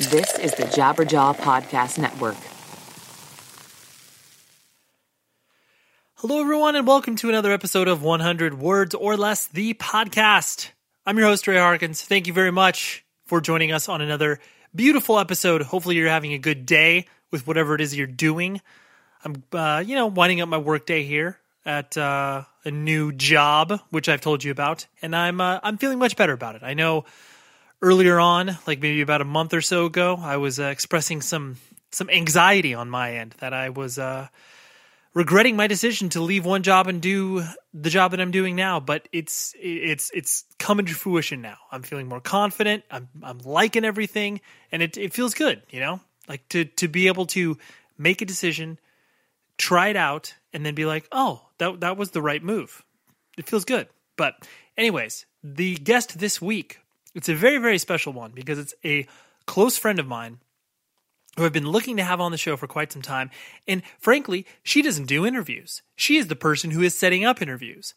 This is the Jabberjaw Podcast Network. Hello, everyone, and welcome to another episode of 100 Words or Less, the podcast. I'm your host, Ray Harkins. Thank you very much for joining us on another beautiful episode. Hopefully, you're having a good day with whatever it is you're doing. I'm, uh, you know, winding up my workday here at uh, a new job, which I've told you about, and I'm uh, I'm feeling much better about it. I know earlier on, like maybe about a month or so ago, I was uh, expressing some some anxiety on my end that I was uh, regretting my decision to leave one job and do the job that I'm doing now. But it's it's it's coming to fruition now. I'm feeling more confident. I'm I'm liking everything, and it it feels good. You know, like to to be able to make a decision, try it out, and then be like, oh, that that was the right move. It feels good. But anyways, the guest this week, it's a very very special one because it's a close friend of mine who I've been looking to have on the show for quite some time. And frankly, she doesn't do interviews. She is the person who is setting up interviews.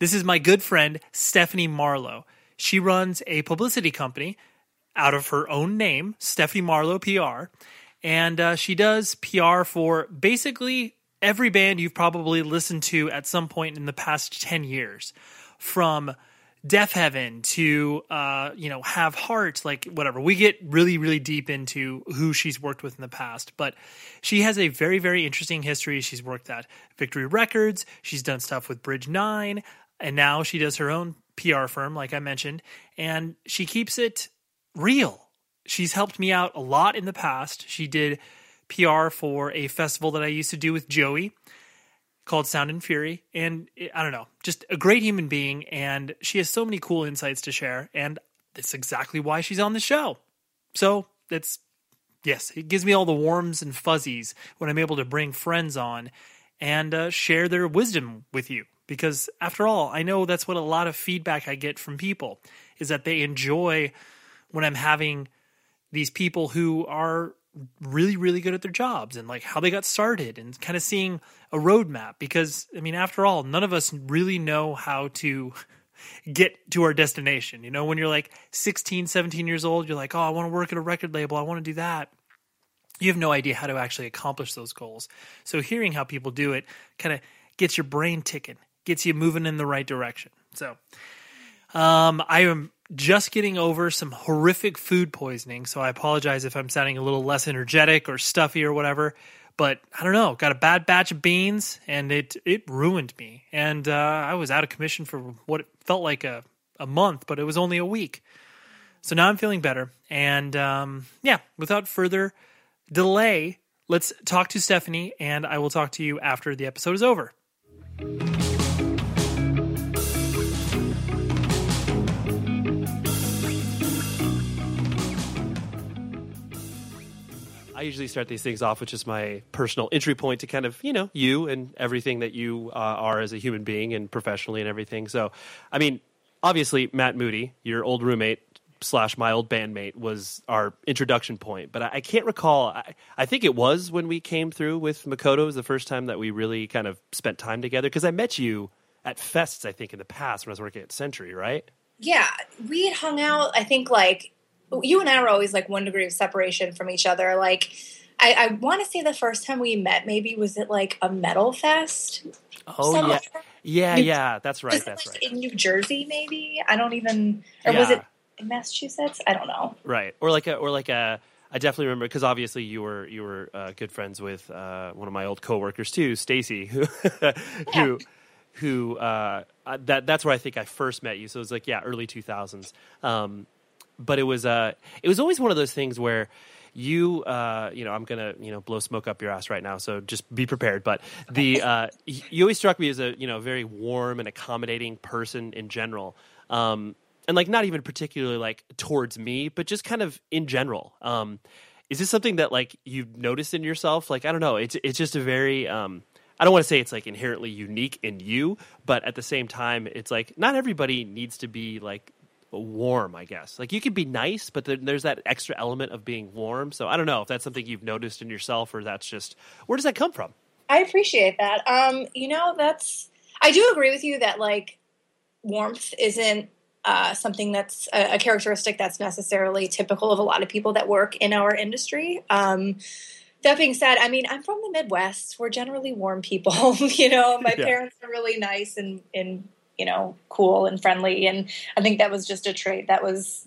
This is my good friend, Stephanie Marlow. She runs a publicity company out of her own name, Stephanie Marlow PR. And uh, she does PR for basically every band you've probably listened to at some point in the past 10 years. From Deafheaven to uh, you know have heart like whatever. We get really really deep into who she's worked with in the past but she has a very very interesting history. She's worked at victory records. She's done stuff with bridge 9 and now she does her own pr firm like i mentioned and she keeps it real. She's helped me out a lot in the past. She did pr for a festival that i used to do with joey called Sound and Fury. And I don't know, just a great human being. And she has so many cool insights to share. And that's exactly why she's on the show. So it's, yes, it gives me all the warms and fuzzies when I'm able to bring friends on and uh, share their wisdom with you. Because after all, I know that's what a lot of feedback I get from people is that they enjoy when I'm having these people who are really really good at their jobs and like how they got started and kind of seeing a roadmap because i mean after all none of us really know how to get to our destination. You know when you're like 16 17 years old you're like oh i want to work at a record label. I want to do that. You have no idea how to actually accomplish those goals. So hearing how people do it kind of gets your brain ticking gets you moving in the right direction. So um, I am just getting over some horrific food poisoning, so I apologize if I'm sounding a little less energetic or stuffy or whatever. But I don't know, got a bad batch of beans, and it it ruined me. And uh, I was out of commission for what felt like a a month, but it was only a week. So now I'm feeling better, and um, yeah, without further delay, let's talk to Stephanie, and I will talk to you after the episode is over. I usually start these things off with just my personal entry point to kind of, you know, you and everything that you uh, are as a human being and professionally and everything. So, I mean, obviously, Matt Moody, your old roommate slash my old bandmate, was our introduction point. But I, I can't recall. I, I, think it was when we came through with Makoto was the first time that we really kind of spent time together because I met you at fests, I think, in the past when I was working at Century, right? Yeah, we had hung out, I think, like you and I were always like one degree of separation from each other. Like, I, I want to say the first time we met, maybe was it like a metal fest? Oh Somewhere? yeah, yeah, New, yeah. That's right. That's like right. In New Jersey, maybe I don't even, or yeah. was it in Massachusetts? I don't know. Right, or like a, or like a. I definitely remember because obviously you were you were uh, good friends with uh, one of my old coworkers too, Stacy, who yeah. who who uh, that that's where I think I first met you. So it was like yeah, early two thousands. Um, but it was uh, it was always one of those things where you uh, you know i'm gonna you know blow smoke up your ass right now so just be prepared. But the uh, you always struck me as a you know very warm and accommodating person in general. Um, and like not even particularly like towards me but just kind of in general. Um, is this something that like you've noticed in yourself? Like i don't know. It's it's just a very um, I don't want to say it's like inherently unique in you, but at the same time, it's like not everybody needs to be like warm, I guess. Like you can be nice, but there's that extra element of being warm. So I don't know if that's something you've noticed in yourself or that's just where does that come from? I appreciate that. Um, you know, that's I do agree with you that like warmth isn't uh, something that's a, a, characteristic that's necessarily typical of a lot of people that work in our industry. Um, that being said, I mean, I'm from the Midwest. We're generally warm people. you know, my yeah. parents are really nice and, and, you know, cool and friendly. And I think that was just a trait that was,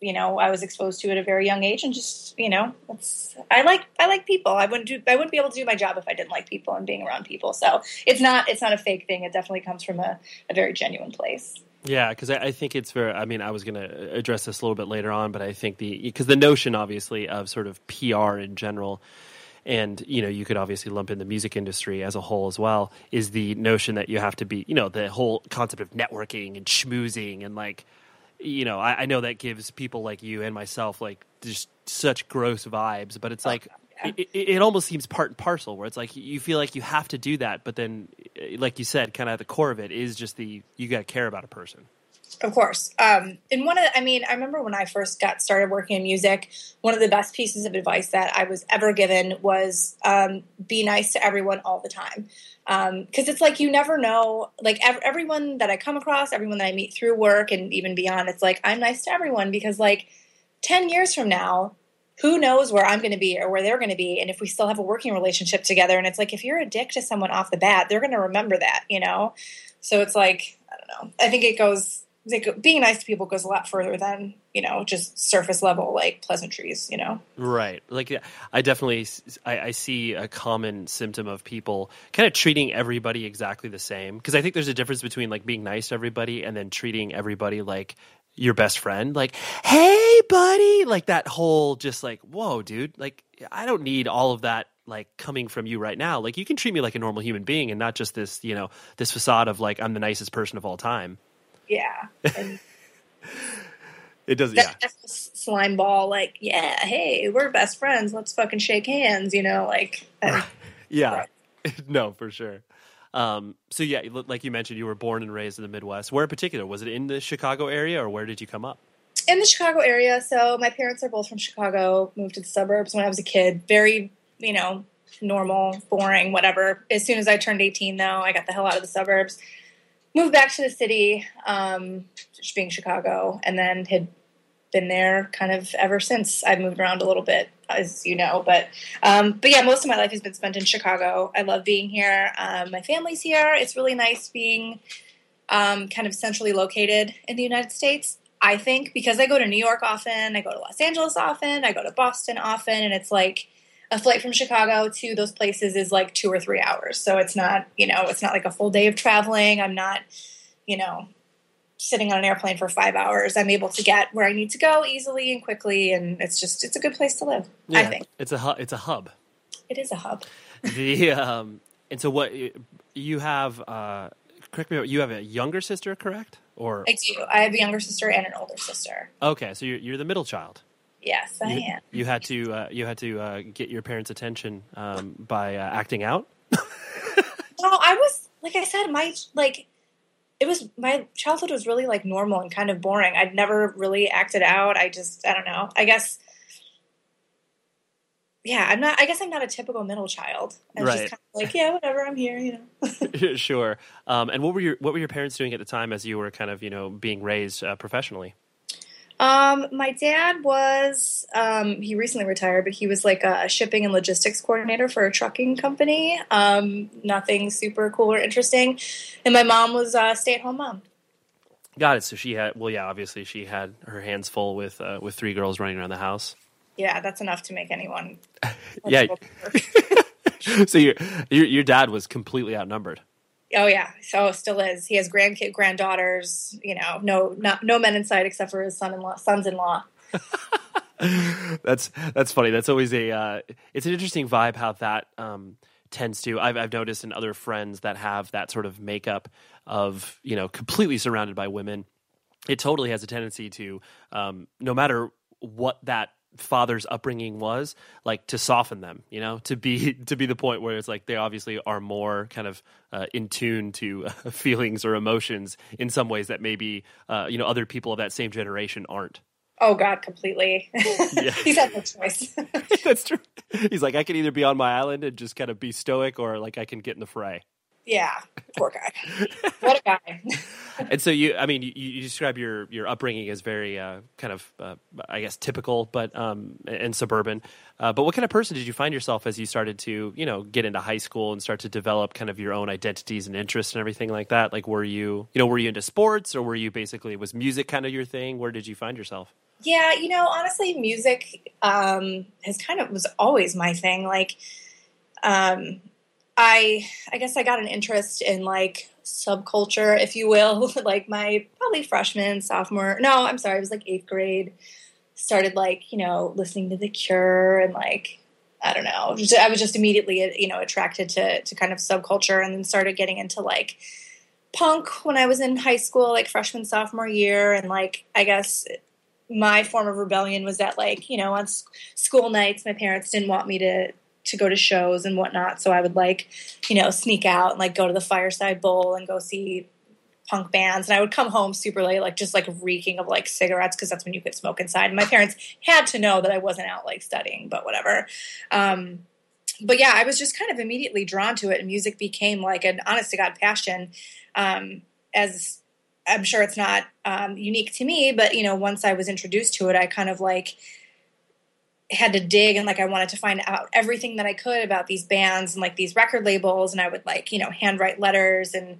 you know, I was exposed to at a very young age. And just, you know, it's, I like, I like people. I wouldn't do, I wouldn't be able to do my job if I didn't like people and being around people. So it's not, it's not a fake thing. It definitely comes from a, a very genuine place. Yeah, because I, I, think it's very. I mean, I was going to address this a little bit later on, but I think the because the notion, obviously, of sort of PR in general, and you know, you could obviously lump in the music industry as a whole as well, is the notion that you have to be, you know, the whole concept of networking and schmoozing and like, you know, I, I know that gives people like you and myself like just such gross vibes, but it's oh, like. It, it, it, almost seems part and parcel where it's like you feel like you have to do that but then eh, like you said kind of at the core of it is just the you got to care about a person of course. Um, and one of, the, I mean, I remember when I first got started working in music, one of the best pieces of advice that I was ever given was um, be nice to everyone all the time. Because um, it's like you never know, like ev- everyone that I come across, everyone that I meet through work and even beyond, it's like I'm nice to everyone because, like, 10 years from now, who knows where I'm going to be or where they're going to be, and if we still have a working relationship together. And it's like if you're a dick to someone off the bat, they're going to remember that, you know? So it's like, I don't know. I think it goes like being nice to people goes a lot further than you know just surface level like pleasantries you know? Right. Like i definitely I, I, see a common symptom of people kind of treating everybody exactly the same. Because i think there's a difference between like being nice to everybody and then treating everybody like your best friend. Like hey buddy! Like that whole just like whoa dude. Like i don't need all of that like coming from you right now. Like you can treat me like a normal human being and not just this you know this facade of like i'm the nicest person of all time yeah. And it does. Yeah. Slime ball, like, yeah, hey, we're best friends. Let's fucking shake hands. You know, like. yeah. no, for sure. Um, so yeah, like you mentioned, you were born and raised in the Midwest. Where in particular? Was it in the Chicago area, or where did you come up? In the Chicago area. So my parents are both from Chicago. Moved to the suburbs when I was a kid. Very, you know, normal, boring, whatever. As soon as I turned 18, though, I got the hell out of the suburbs moved back to the city, um, being Chicago, and then had been there kind of ever since. I've moved around a little bit, as you know, but um, but yeah, most of my life has been spent in Chicago. I love being here. Um, my family's here. It's really nice being um, kind of centrally located in the United States. I think because I go to New York often, I go to Los Angeles often, I go to Boston often, and it's like a flight from Chicago to those places is like two or three hours. So it's not, you know, it's not like a full day of traveling. I'm not, you know, sitting on an airplane for five hours. I'm able to get where I need to go easily and quickly, and it's just it's a good place to live. Yeah, I think it's a hu- it's a hub. It is a hub. the um, and so what you have? Uh, correct me. You have a younger sister, correct? Or I do. I have a younger sister and an older sister. Okay, so you're you're the middle child. Yes, I you, am. You had to uh, you had to uh, get your parents' attention um, by uh, acting out. no, I was like I said, my like it was my childhood was really like normal and kind of boring. I'd never really acted out. I just I don't know. I guess yeah, I'm not. I guess I'm not a typical middle child. I'm right. just kind of like, yeah, whatever. I'm here, you know. sure. Um, and what were your what were your parents doing at the time as you were kind of you know being raised uh, professionally? Um, my dad was um, he recently retired, but he was like a shipping and logistics coordinator for a trucking company. Um, nothing super cool or interesting. And my mom was a stay at home mom. Got it. So she had well, yeah, obviously she had her hands full with uh, with three girls running around the house. Yeah, that's enough to make anyone. yeah. so your, your your dad was completely outnumbered. Oh yeah, so still is. He has grandkid, granddaughters. You know, no, not, no men inside except for his son-in-law, sons-in-law. that's that's funny. That's always a. Uh, it's an interesting vibe how that um, tends to. I've I've noticed in other friends that have that sort of makeup of you know completely surrounded by women. It totally has a tendency to, um, no matter what that father's upbringing was like to soften them you know to be to be the point where it's like they obviously are more kind of uh, in tune to uh, feelings or emotions in some ways that maybe uh, you know other people of that same generation aren't. Oh god completely. He's had no choice. That's true. He's like i can either be on my island and just kind of be stoic or like i can get in the fray Yeah, poor guy. what a guy. and so you, I mean, you, you describe your your upbringing as very uh, kind of, uh, I guess, typical, but um, and suburban. Uh, but what kind of person did you find yourself as you started to, you know, get into high school and start to develop kind of your own identities and interests and everything like that? Like, were you, you know, were you into sports or were you basically was music kind of your thing? Where did you find yourself? Yeah, you know, honestly, music um, has kind of was always my thing. Like, um, I I guess I got an interest in like subculture, if you will, like my probably freshman, sophomore. No, I'm sorry, it was like eighth grade. Started like you know listening to The Cure and like I don't know. Just, I was just immediately you know attracted to to kind of subculture, and then started getting into like punk when I was in high school, like freshman sophomore year, and like I guess my form of rebellion was that like you know on school nights my parents didn't want me to to go to shows and whatnot. So I would like, you know, sneak out and like go to the Fireside Bowl and go see punk bands. And I would come home super late, like just like reeking of like cigarettes because that's when you could smoke inside. And my parents had to know that I wasn't out like studying, but whatever. Um, but yeah, I was just kind of immediately drawn to it, and music became like an honest to God passion. Um, as I'm sure it's not um, unique to me, but you know, once I was introduced to it, I kind of like had to dig and like I wanted to find out everything that I could about these bands and like these record labels and I would like, you know, handwrite letters and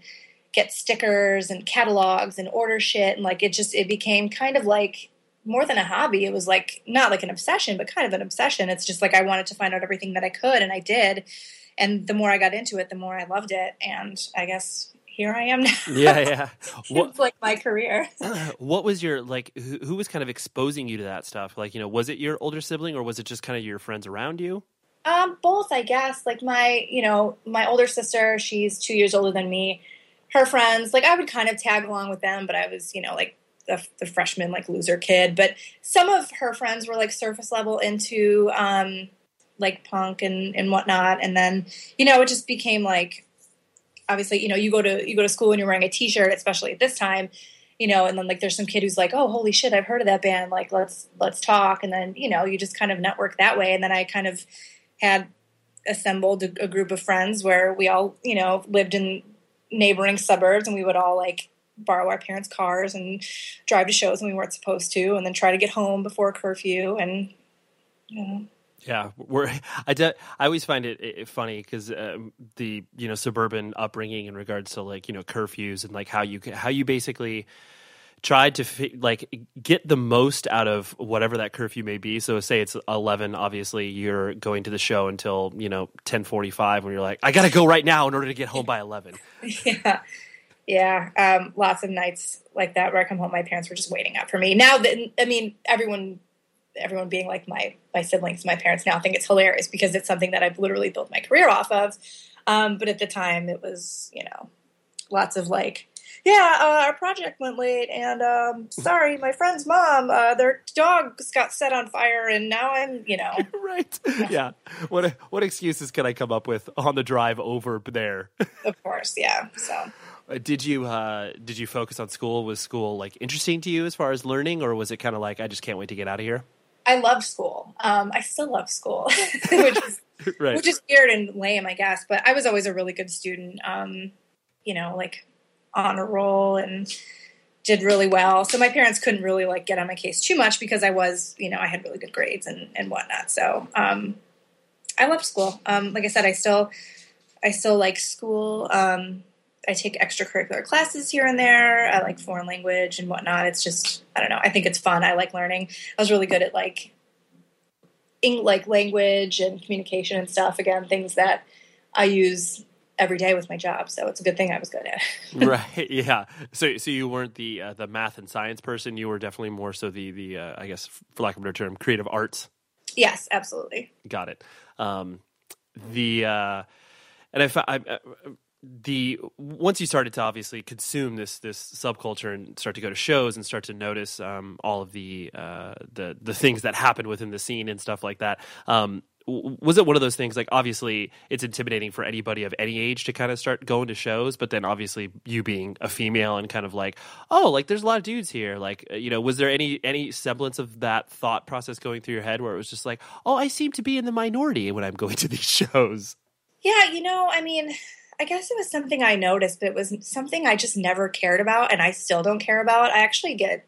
get stickers and catalogs and order shit and like it just it became kind of like more than a hobby. It was like not like an obsession, but kind of an obsession. It's just like I wanted to find out everything that I could and I did. And the more I got into it, the more I loved it. And I guess here I am now. Yeah, yeah. it's like my career. what was your like? Who, who, was kind of exposing you to that stuff? Like, you know, was it your older sibling or was it just kind of your friends around you? Um, both, I guess. Like my, you know, my older sister, she's two years older than me. Her friends, like I would kind of tag along with them, but I was, you know, like the, the freshman, like loser kid. But some of her friends were like surface level into um, like punk and and whatnot, and then you know it just became like obviously, you know, you go to you go to school and you're wearing a t-shirt, especially at this time, you know, and then like there's some kid who's like, "Oh, holy shit, I've heard of that band. Like, let's let's talk." And then, you know, you just kind of network that way. And then I kind of had assembled a, a group of friends where we all, you know, lived in neighboring suburbs and we would all like borrow our parents' cars and drive to shows when we weren't supposed to and then try to get home before curfew and you know yeah, we're I, de- I always find it, it funny because um, the you know suburban upbringing in regards to like you know curfews and like how you how you basically tried to like get the most out of whatever that curfew may be. So say it's eleven, obviously you're going to the show until you know ten forty five when you're like I got to go right now in order to get home by eleven. yeah, yeah, um, lots of nights like that where I come home, my parents were just waiting up for me. Now that I mean everyone everyone being like my my siblings, my parents now think it's hilarious because it's something that I've literally built my career off of. Um, but at the time, it was you know lots of like, yeah, uh, our project went late, and um, sorry, my friend's mom, uh, their dogs got set on fire, and now I'm you know right, yeah. What what excuses can I come up with on the drive over there? of course, yeah. So. Uh, did you uh, did you focus on school? Was school like interesting to you as far as learning, or was it kind of like I just can't wait to get out of here? I love school. Um, I still love school, which is right. which is weird and lame, I guess. But I was always a really good student. Um, you know, like honor roll and did really well. So my parents couldn't really like get on my case too much because I was, you know, I had really good grades and and whatnot. So um, I love school. Um, like I said, I still I still like school. Um, I take extracurricular classes here and there. I like foreign language and whatnot. It's just I don't know. I think it's fun. I like learning. I was really good at like ing- like language and communication and stuff. Again, things that I use every day with my job. So it's a good thing I was good at. right. Yeah. So so you weren't the uh, the math and science person. You were definitely more so the the uh, I guess for lack of a better term, creative arts. Yes, absolutely. Got it. Um, the uh, and I, I, I the once you started to obviously consume this this subculture and start to go to shows and start to notice um, all of the uh, the the things that happen within the scene and stuff like that. Um, was it one of those things like obviously it's intimidating for anybody of any age to kind of start going to shows but then obviously you being a female and kind of like oh like there's a lot of dudes here like uh, you know was there any any semblance of that thought process going through your head where it was just like oh i seem to be in the minority when i'm going to these shows yeah you know i mean I guess it was something I noticed, but it was something I just never cared about, and I still don't care about. I actually get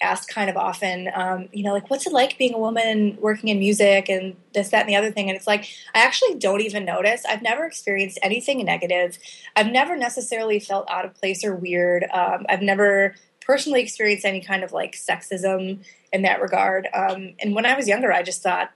asked kind of often, um, you know, like, what's it like being a woman working in music and this, that, and the other thing? And it's like, I actually don't even notice. I've never experienced anything negative. I've never necessarily felt out of place or weird. Um, I've never personally experienced any kind of like sexism in that regard. Um, and when I was younger, I just thought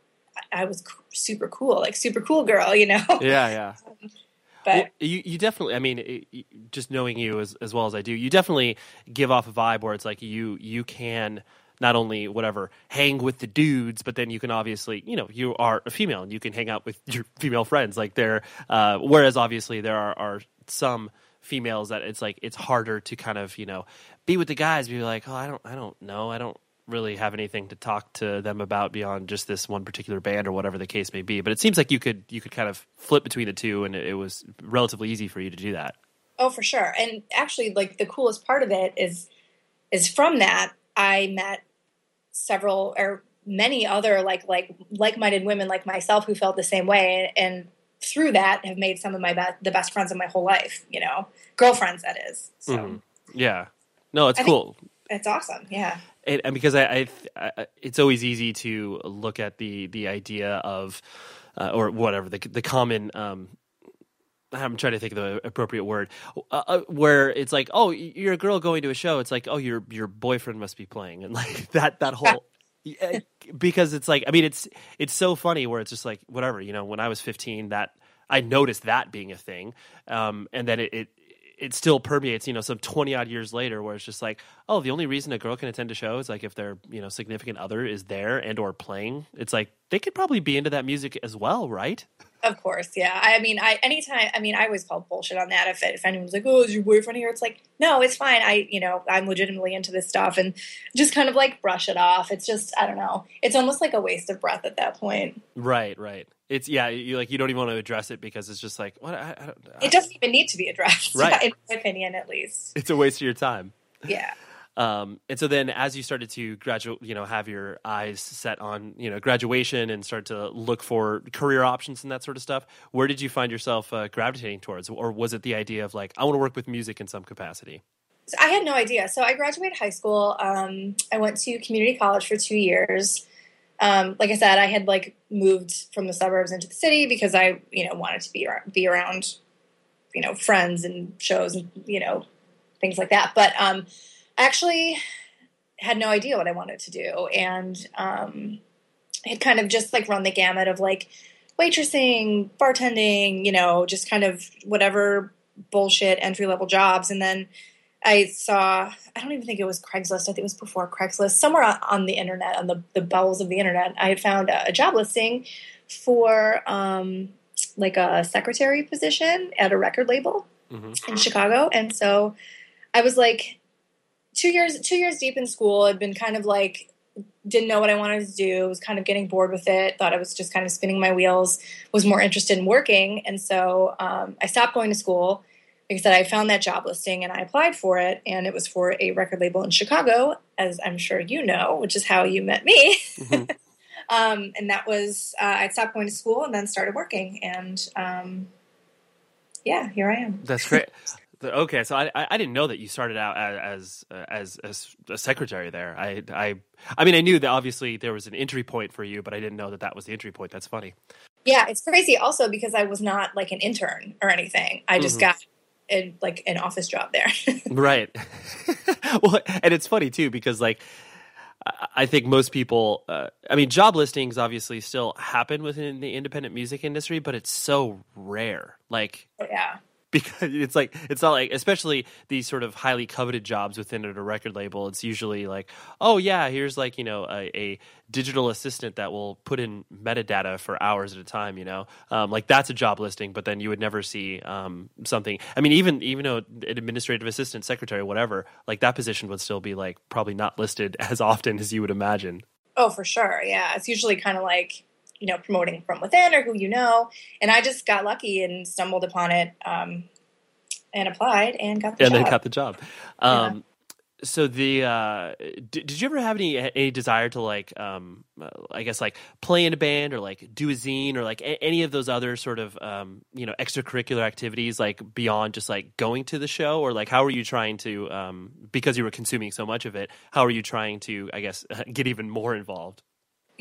I was super cool, like super cool girl, you know? Yeah, yeah. but Well, you you definitely. I mean, just knowing you as as well as I do, you definitely give off a vibe where it's like you you can not only whatever hang with the dudes, but then you can obviously you know you are a female and you can hang out with your female friends. Like there, uh, whereas obviously there are are some females that it's like it's harder to kind of you know be with the guys. Be like, oh, I don't I don't know, I don't really have anything to talk to them about beyond just this one particular band or whatever the case may be. But it seems like you could you could kind of flip between the two, and it, it was relatively easy for you to do that. Oh, for sure. And actually, like the coolest part of it is, is from that I met several or many other like like like-minded women like myself who felt the same way, and through that have made some of my best the best friends of my whole life. You know, girlfriends that is. So Mhm. Yeah, no, it's I cool. it's awesome. Yeah. It, and because I, I, I, it's always easy to look at the the idea of, uh, or whatever the the common. Um, I'm trying to think of the appropriate word, uh, uh, where it's like, oh, you're a girl going to a show. It's like, oh, your your boyfriend must be playing, and like that that whole. Because it's like I mean it's it's so funny where it's just like whatever you know when I was 15 that I noticed that being a thing um, and then it, it it still permeates you know some 20 odd years later where it's just like oh the only reason a girl can attend a show is like if their you know significant other is there and or playing it's like they could probably be into that music as well right Of course, yeah. I mean, I anytime. I mean, I always call bullshit on that. If if anyone's like, "Oh, is your boyfriend here?" It's like, no, it's fine. I, you know, I'm legitimately into this stuff, and just kind of like brush it off. It's just, I don't know. It's almost like a waste of breath at that point. right right it's yeah you like you don't even want to address it because it's just like what I, I don't, I, It doesn't even need to be addressed, Right. in my opinion, at least. it's a waste of your time Yeah. Um, and so then as you started to graduate, you know, have your eyes set on, you know, graduation and start to look for career options and that sort of stuff, where did you find yourself uh, gravitating towards? Or was it the idea of like, I want to work with music in some capacity? So I had no idea. So I graduated high school. Um, I went to community college for two years. Um, like I said, I had like moved from the suburbs into the city because I, you know, wanted to be around, be around, you know, friends and shows and you know, things like that. But um, I actually had no idea what I wanted to do, and um, had kind of just like run the gamut of like waitressing, bartending, you know, just kind of whatever bullshit entry level jobs, and then. I saw, I don't even think it was Craigslist. I think it was before Craigslist. Somewhere on, the internet, on the, the bowels of the internet, I had found a, a job listing for um, like a secretary position at a record label Mhm. in Chicago. And so I was like two years, two years deep in school. I'd been kind of like, didn't know what I wanted to do. Was kind of getting bored with it. Thought I was just kind of spinning my wheels. Was more interested in working. And so um, I stopped going to school like I said, I found that job listing and I applied for it, and it was for a record label in Chicago, as I'm sure you know, which is how you met me. Mhm. um, and that was uh, I stopped going to school and then started working, and um, yeah, here I am. That's great. Okay, so I, I didn't know that you started out as as as a secretary there. I I I mean I knew that obviously there was an entry point for you, but I didn't know that that was the entry point. That's funny. Yeah, it's crazy. Also because I was not like an intern or anything. I just Mhm. got like an office job there. right well and it's funny too because like I- i think most people uh, i mean job listings obviously still happen within the independent music industry but it's so rare like yeah. Because it's like it's not like especially these sort of highly coveted jobs within a record label it's usually like oh yeah here's like you know a, a digital assistant that will put in metadata for hours at a time you know um, like that's a job listing but then you would never see um, something i mean even even though an administrative assistant secretary whatever like that position would still be like probably not listed as often as you would imagine Oh, for sure. Yeah. It's usually kind of like, you know, promoting from within or who you know. And I just got lucky and stumbled upon it um, and applied and got the and job. And then got the job. Um, so the uh, did, did you ever have any any desire to like um uh, I guess like play in a band or like do a zine or like a- any of those other sort of um you know extracurricular activities like beyond just like going to the show or like how are you trying to um because you were consuming so much of it how are you trying to I guess get even more involved?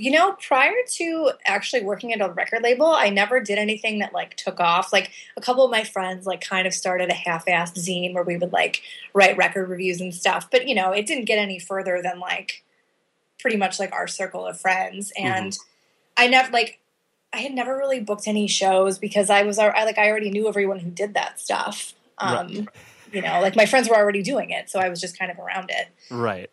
You know, prior to actually working at a record label, I never did anything that like took off. Like a couple of my friends like kind of started a half-assed zine where we would like write record reviews and stuff, but you know, it didn't get any further than like pretty much like our circle of friends. And I never like I had never really booked any shows because I was I like I already knew everyone who did that stuff. Um, you know, like my friends were already doing it, so I was just kind of around it. Right.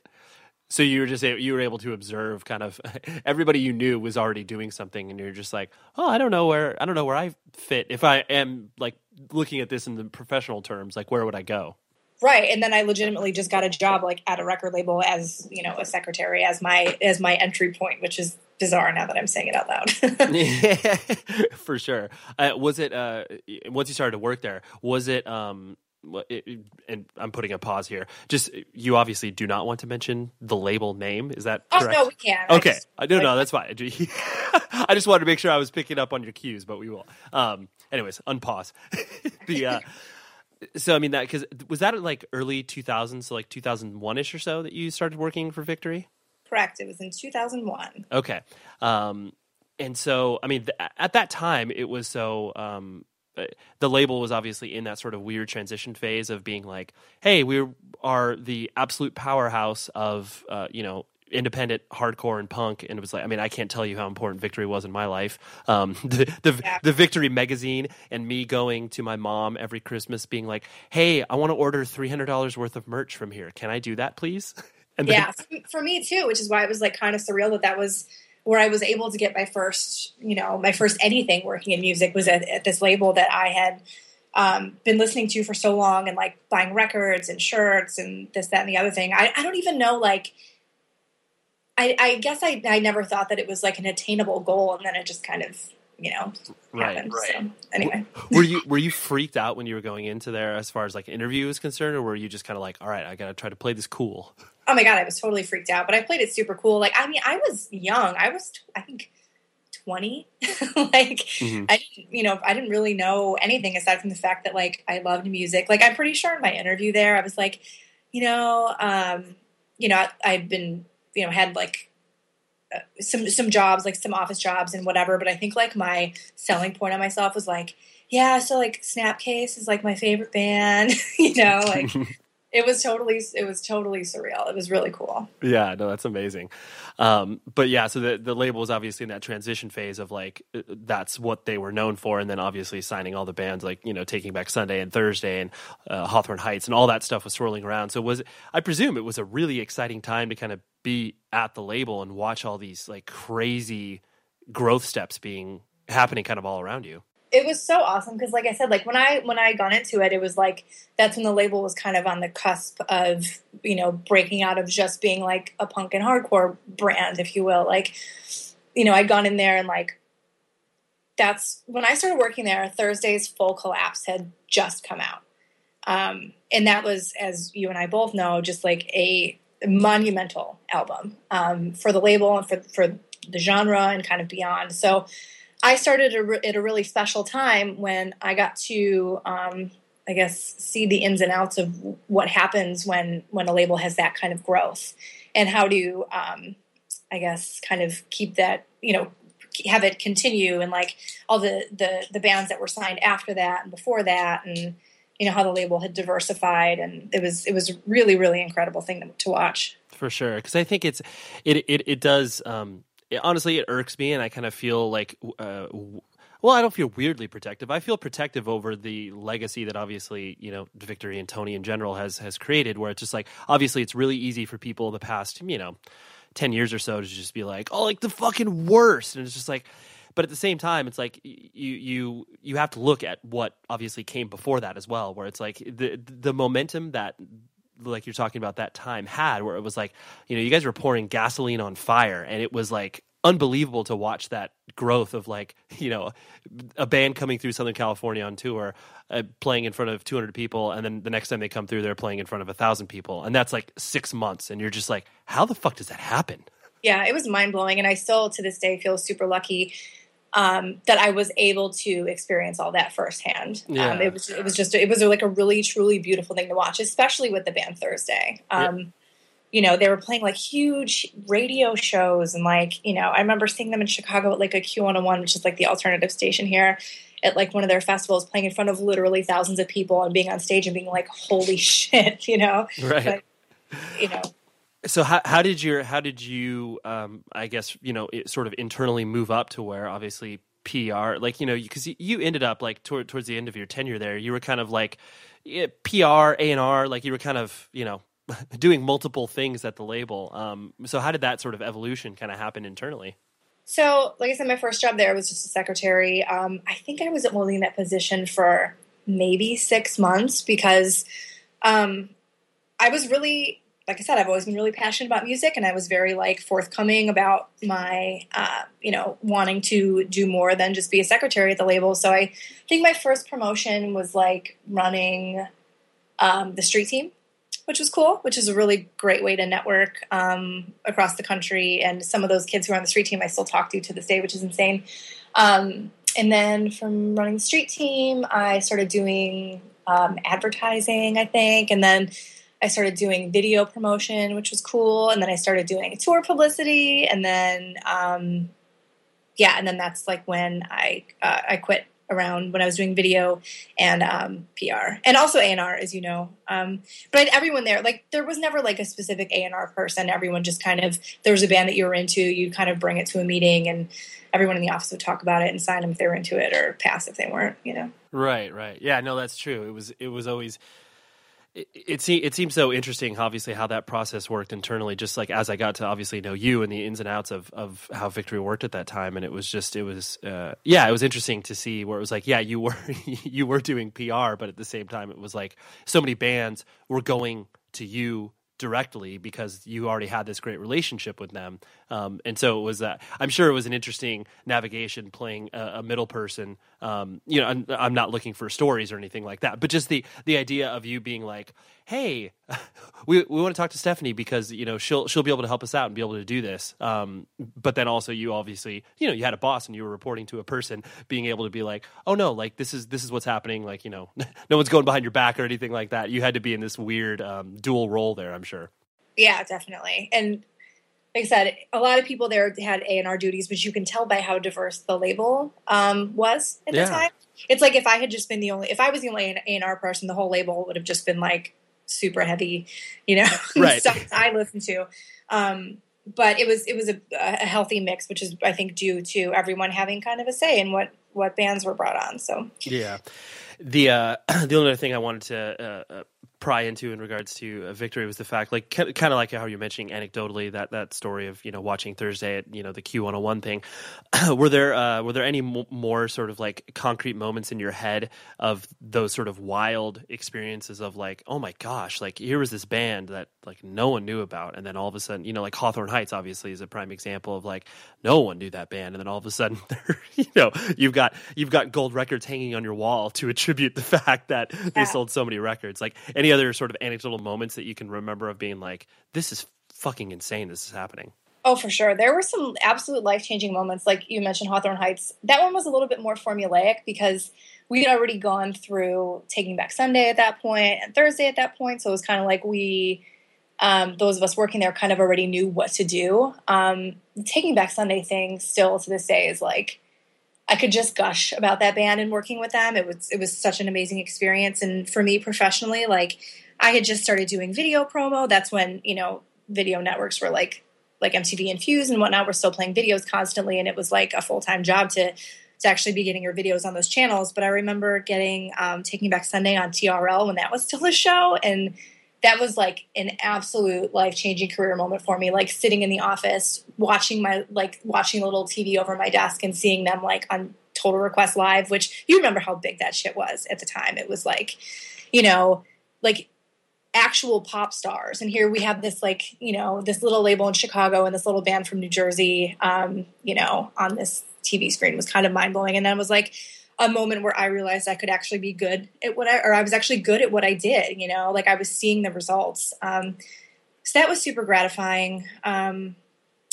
So you were just you were able to observe kind of everybody you knew was already doing something, and you're just like, oh, I don't know where I don't know where I fit. If I am like looking at this in the professional terms, like where would I go? Right, and then I legitimately just got a job like at a record label as you know a secretary as my as my entry point, which is bizarre now that I'm saying it out loud. For sure. Uh, was it uh, once you started to work there? Was it um, it, and I'm putting a pause here. Just you obviously do not want to mention the label name. Is that oh no, we can. I Okay, just- I don't know. That's fine. I just wanted to make sure I was picking up on your cues, but we will. Um, anyways, unpause. the uh, so I mean that because was that like early 2000s, so like 2001 ish or so that you started working for Victory? correct. It was in 2001. Okay. Um, and so, I mean, th- at that time, it was so. Um, the label was obviously in that sort of weird transition phase of being like, "Hey, we are the absolute powerhouse of uh, you know independent hardcore and punk." And it was like, I mean, I can't tell you how important Victory was in my life. Um, the the, Yeah. the Victory magazine and me going to my mom every Christmas, being like, "Hey, I want to order three hundred dollars worth of merch from here. Can I do that, please?" And Yeah, for- for me too, which is why it was like kind of surreal that that was where I was able to get my first, you know, my first anything working in music was at, at this label that I had um, been listening to for so long and like buying records and shirts and this, that, and the other thing. I, I don't even know, like, I, I guess I, I never thought that it was like an attainable goal, and then it just kind of, you know, Right, happened. right. So, anyway. were you were you freaked out when you were going into there as far as like interview is concerned, or were you just kind of like, all right, I got to try to play this cool? Oh my god, I was totally freaked out. But I played it super cool. Like, I mean, I was young. I was, I think, twenty. like, Mhm. I didn't, you know, I didn't really know anything aside from the fact that like I loved music. Like, I'm pretty sure in my interview there, I was like, you know, um, you know, I, I've been, you know, had like uh, some some jobs, like some office jobs and whatever. But I think like my selling point on myself was like, yeah, so like Snapcase is like my favorite band. you know, like it was totally it was totally surreal. It was really cool. Yeah, no, that's amazing. Um, but yeah, so the the label was obviously in that transition phase of like uh, that's what they were known for, and then obviously signing all the bands like you know Taking Back Sunday and Thursday and uh, Hawthorne Heights and all that stuff was swirling around. So was I presume it was a really exciting time to kind of be at the label and watch all these like crazy growth steps being happening kind of all around you. It was so awesome because, like I said, like when I when I got into it, it was like that's when the label was kind of on the cusp of you know breaking out of just being like a punk and hardcore brand, if you will. Like you know, I'd gone in there and like that's when I started working there. Thursday's Full Collapse had just come out, um, and that was, as you and I both know, just like a monumental album um, for the label and for for the genre and kind of beyond. So I started at a really special time when I got to, um, I guess, see the ins and outs of what happens when when a label has that kind of growth, and how to, um, I guess, kind of keep that, you know, have it continue, and like all the the the bands that were signed after that and before that, and you know how the label had diversified, and it was it was really really incredible thing to, to watch. for sure. Because i think it's it it, it does um it, honestly it irks me and i kind of feel like uh well i don't feel weirdly protective. I feel protective over the legacy that obviously you know victory and tony in general has has created where it's just like obviously it's really easy for people the past you know 10 years or so to just be like oh like the fucking worst! And it's just like but at the same time it's like you you you have to look at what obviously came before that as well where it's like the the momentum that like you're talking about that time had where it was like you know you guys were pouring gasoline on fire and it was like unbelievable to watch that growth of like you know a band coming through Southern California on tour, uh, playing in front of 200 people, and then the next time they come through, they're playing in front of a thousand people, and that's like six months, and you're just like, how the fuck does that happen? Yeah, it was mind blowing, and I still to this day feel super lucky um, that I was able to experience all that firsthand. Yeah. Um, it was it was just it was like a really truly beautiful thing to watch, especially with the band Thursday. Um, You know, they were playing like huge radio shows, and like you know, I remember seeing them in Chicago at like a Q101, which is like the alternative station here. At like one of their festivals, playing in front of literally thousands of people and being on stage and being like, "Holy shit!" You know, Right. But, you know, So how how did your how did you um I guess you know it sort of internally move up to where obviously PR like you know because you, you ended up like toward, towards the end of your tenure there you were kind of like yeah, PR A and R like you were kind of you know doing multiple things at the label um so how did that sort of evolution kind of happen internally So, like I said, my first job there was just a secretary. Um, I think I was only in that position for maybe six months because um, I was really, like I said, I've always been really passionate about music, and I was very like forthcoming about my, uh, you know, wanting to do more than just be a secretary at the label. So I think my first promotion was like running um, the street team which was cool, which is a really great way to network um, across the country. And some of those kids who are on the street team, I still talk to to this day, which is insane. Um, and then from running the street team, I started doing um, advertising, I think, and then I started doing video promotion, which was cool. And then I started doing tour publicity, and then um, yeah, and then that's like when I uh, I quit around when I was doing video and um, PR and also A and R, as you know. Um, but everyone there, like there was never like a specific A and R person. Everyone just kind of there was a band that you were into, you kind of bring it to a meeting, and everyone in the office would talk about it and sign them if they were into it or pass if they weren't. You know. Right, right. Yeah, no, that's true. It was it was always it it, it seems so interesting obviously how that process worked internally just like as I got to obviously know you and the ins and outs of of how Victory worked at that time and it was just it was uh, yeah, it was interesting to see where it was like yeah, you were you were doing PR but at the same time it was like so many bands were going to you directly because you already had this great relationship with them. Um, and so it was that I'm sure it was an interesting navigation playing a, a middle person. Um, you know, I'm, I'm not looking for stories or anything like that, but just the, the idea of you being like, Hey, we, we want to talk to Stephanie because, you know, she'll, she'll be able to help us out and be able to do this. Um, but then also you obviously, you know, you had a boss and you were reporting to a person being able to be like, Oh no, like this is, this is what's happening. Like, you know, no one's going behind your back or anything like that. You had to be in this weird, um, dual role there, I'm sure. Yeah, definitely. And like I said, a lot of people there had A and R duties, but you can tell by how diverse the label um, was at Yeah. the time. It's like if I had just been the only, if I was the only A and R person, the whole label would have just been like super heavy, you know, Right. stuff I listened to. Um, but it was it was a, a healthy mix, which is I think due to everyone having kind of a say in what what bands were brought on. So Yeah. The uh, the only other thing I wanted to uh, uh, pry into in regards to uh, victory was the fact, like, kind of like how you're mentioning anecdotally that that story of you know watching Thursday at you know the Q101 thing. were there uh, were there any mo- more sort of like concrete moments in your head of those sort of wild experiences of like, oh my gosh, like here was this band that like no one knew about, and then all of a sudden, you know, like Hawthorne Heights obviously is a prime example of like no one knew that band, and then all of a sudden, you know, you've got you've got gold records hanging on your wall to attribute the fact that they Yeah. sold so many records. Like any other sort of anecdotal moments that you can remember of being like, this is fucking insane. This is happening. Oh, for sure. There were some absolute life changing moments. Like you mentioned, Hawthorne Heights. That one was a little bit more formulaic because we had already gone through Taking Back Sunday at that point and Thursday at that point. So it was kind of like we, um, those of us working there, kind of already knew what to do. Um, Taking Back Sunday thing still to this day is like, I could just gush about that band and working with them. It was it was such an amazing experience, and for me professionally, like I had just started doing video promo. That's when you know video networks were like like MTV and Fuse and whatnot. We're still playing videos constantly, and it was like a full time job to to actually be getting your videos on those channels. But I remember getting um, Taking Back Sunday on TRL when that was still a show, and that was like an absolute life changing career moment for me. Like sitting in the office, watching my like watching a little TV over my desk and seeing them like on Total Request Live, which you remember how big that shit was at the time. It was like, you know, like actual pop stars. And here we have this like, you know, this little label in Chicago and this little band from New Jersey, um, you know, on this TV screen was kind of mind blowing. And then it was like a moment where I realized I could actually be good at what I, or I was actually good at what I did, you know, like I was seeing the results. Um, so that was super gratifying. Um,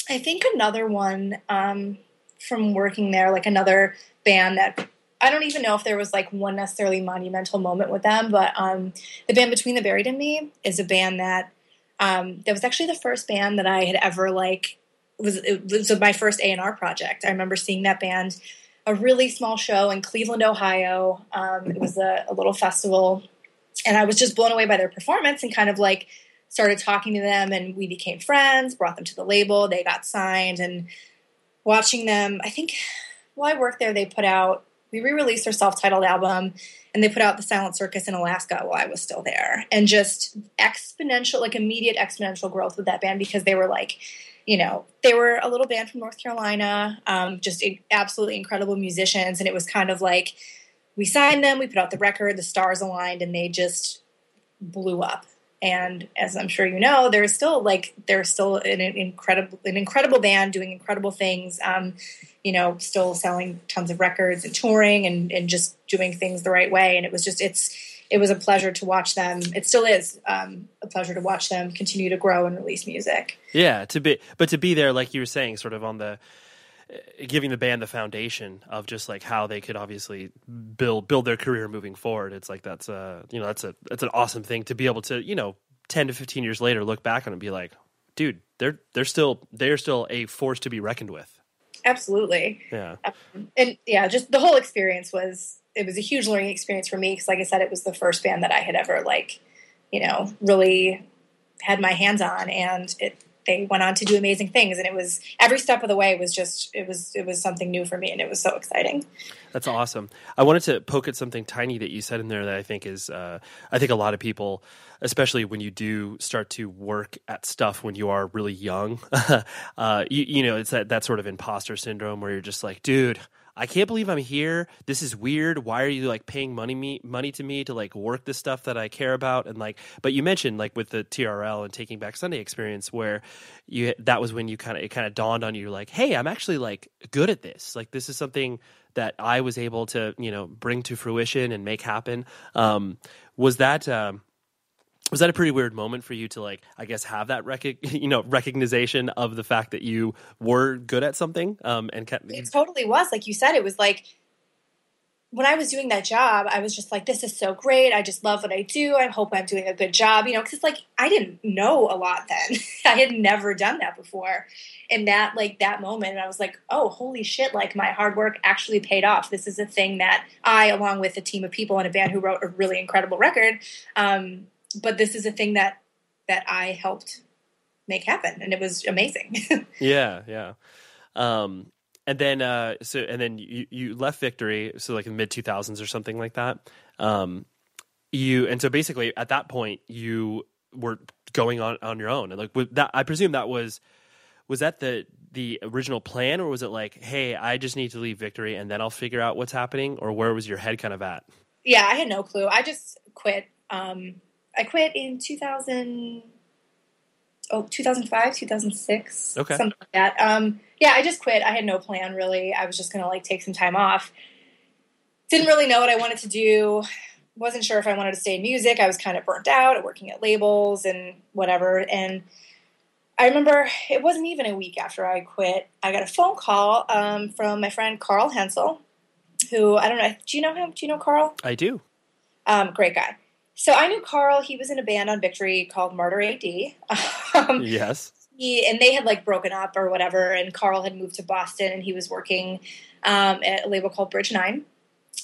I think another one um, from working there, like another band that I don't even know if there was like one necessarily monumental moment with them, but um, the band Between the Buried and Me is a band that um, that was actually the first band that I had ever like was it was my first A and R project. I remember seeing that band a really small show in Cleveland, Ohio. Um, it was a, a little festival, and I was just blown away by their performance and kind of like started talking to them, and we became friends. Brought them to the label, they got signed, and watching them. I think while I worked there, they put out we re-released their self-titled album and they put out the silent circus in alaska while i was still there and just exponential like immediate exponential growth with that band because they were like you know they were a little band from north carolina um, just absolutely incredible musicians and it was kind of like we signed them we put out the record the stars aligned and they just blew up and as i'm sure you know they're still like they're still an, incredible an incredible band doing incredible things um, you know, still selling tons of records and touring and, and just doing things the right way. And it was just, it's, it was a pleasure to watch them. It still is um, a pleasure to watch them continue to grow and release music. Yeah, to be, but to be there, like you were saying, sort of on the, uh, giving the band the foundation of just like how they could obviously build build their career moving forward. It's like that's a you know that's a that's an awesome thing to be able to you know ten to fifteen years later look back on and be like, dude, they're they're still they're still a force to be reckoned with. Absolutely. Yeah. Um, and yeah, just the whole experience was it was a huge learning experience for me because, like I said, it was the first band that I had ever like, you know, really had my hands on, and it they went on to do amazing things and it was every step of the way was just it was it was something new for me and it was so exciting. That's awesome. I wanted to poke at something tiny that you said in there that i think is uh, i think a lot of people especially when you do start to work at stuff when you are really young uh, you, you know it's that, that sort of imposter syndrome where you're just like dude I can't believe I'm here. This is weird. Why are you like paying money me money to me to like work the stuff that I care about and like but you mentioned like with the TRL and Taking Back Sunday experience where you that was when you kind of it kind of dawned on you like, "Hey, I'm actually like good at this. Like this is something that I was able to, you know, bring to fruition and make happen." Um was that um was that a pretty weird moment for you to like i guess have that rec- you know recognition of the fact that you were good at something um and kept- it totally was like you said it was like when i was doing that job i was just like this is so great. I just love what i do. I hope i'm doing a good job you know because it's like i didn't know a lot then. I had never done that before. And that like that moment i was like oh holy shit like my hard work actually paid off. This is a thing that i along with a team of people in a band who wrote a really incredible record um, but this is a thing that that I helped make happen, and it was amazing. yeah, yeah. Um, and then uh, so and then you, you left Victory, so like in the mid two thousands or something like that. Um, you and so basically at that point you were going on on your own, and like with that, I presume that was was that the the original plan, or was it like, hey, I just need to leave Victory and then I'll figure out what's happening, or where was your head kind of at? Yeah, I had no clue. I just quit. Um, I quit in 2000, oh, 2005, 2006, okay. something like that. Um, yeah, I just quit. I had no plan really. I was just going to like take some time off. Didn't really know what I wanted to do. Wasn't sure if I wanted to stay in music. I was kind of burnt out at working at labels and whatever. And I remember it wasn't even a week after I quit. I got a phone call um, from my friend Carl Hensel, who I don't know. Do you know him? Do you know Carl? I do. Um, great guy. So I knew Carl. He was in a band on Victory called Murder AD. Um, yes. He and they had like broken up or whatever, and Carl had moved to Boston, and he was working um, at a label called Bridge Nine,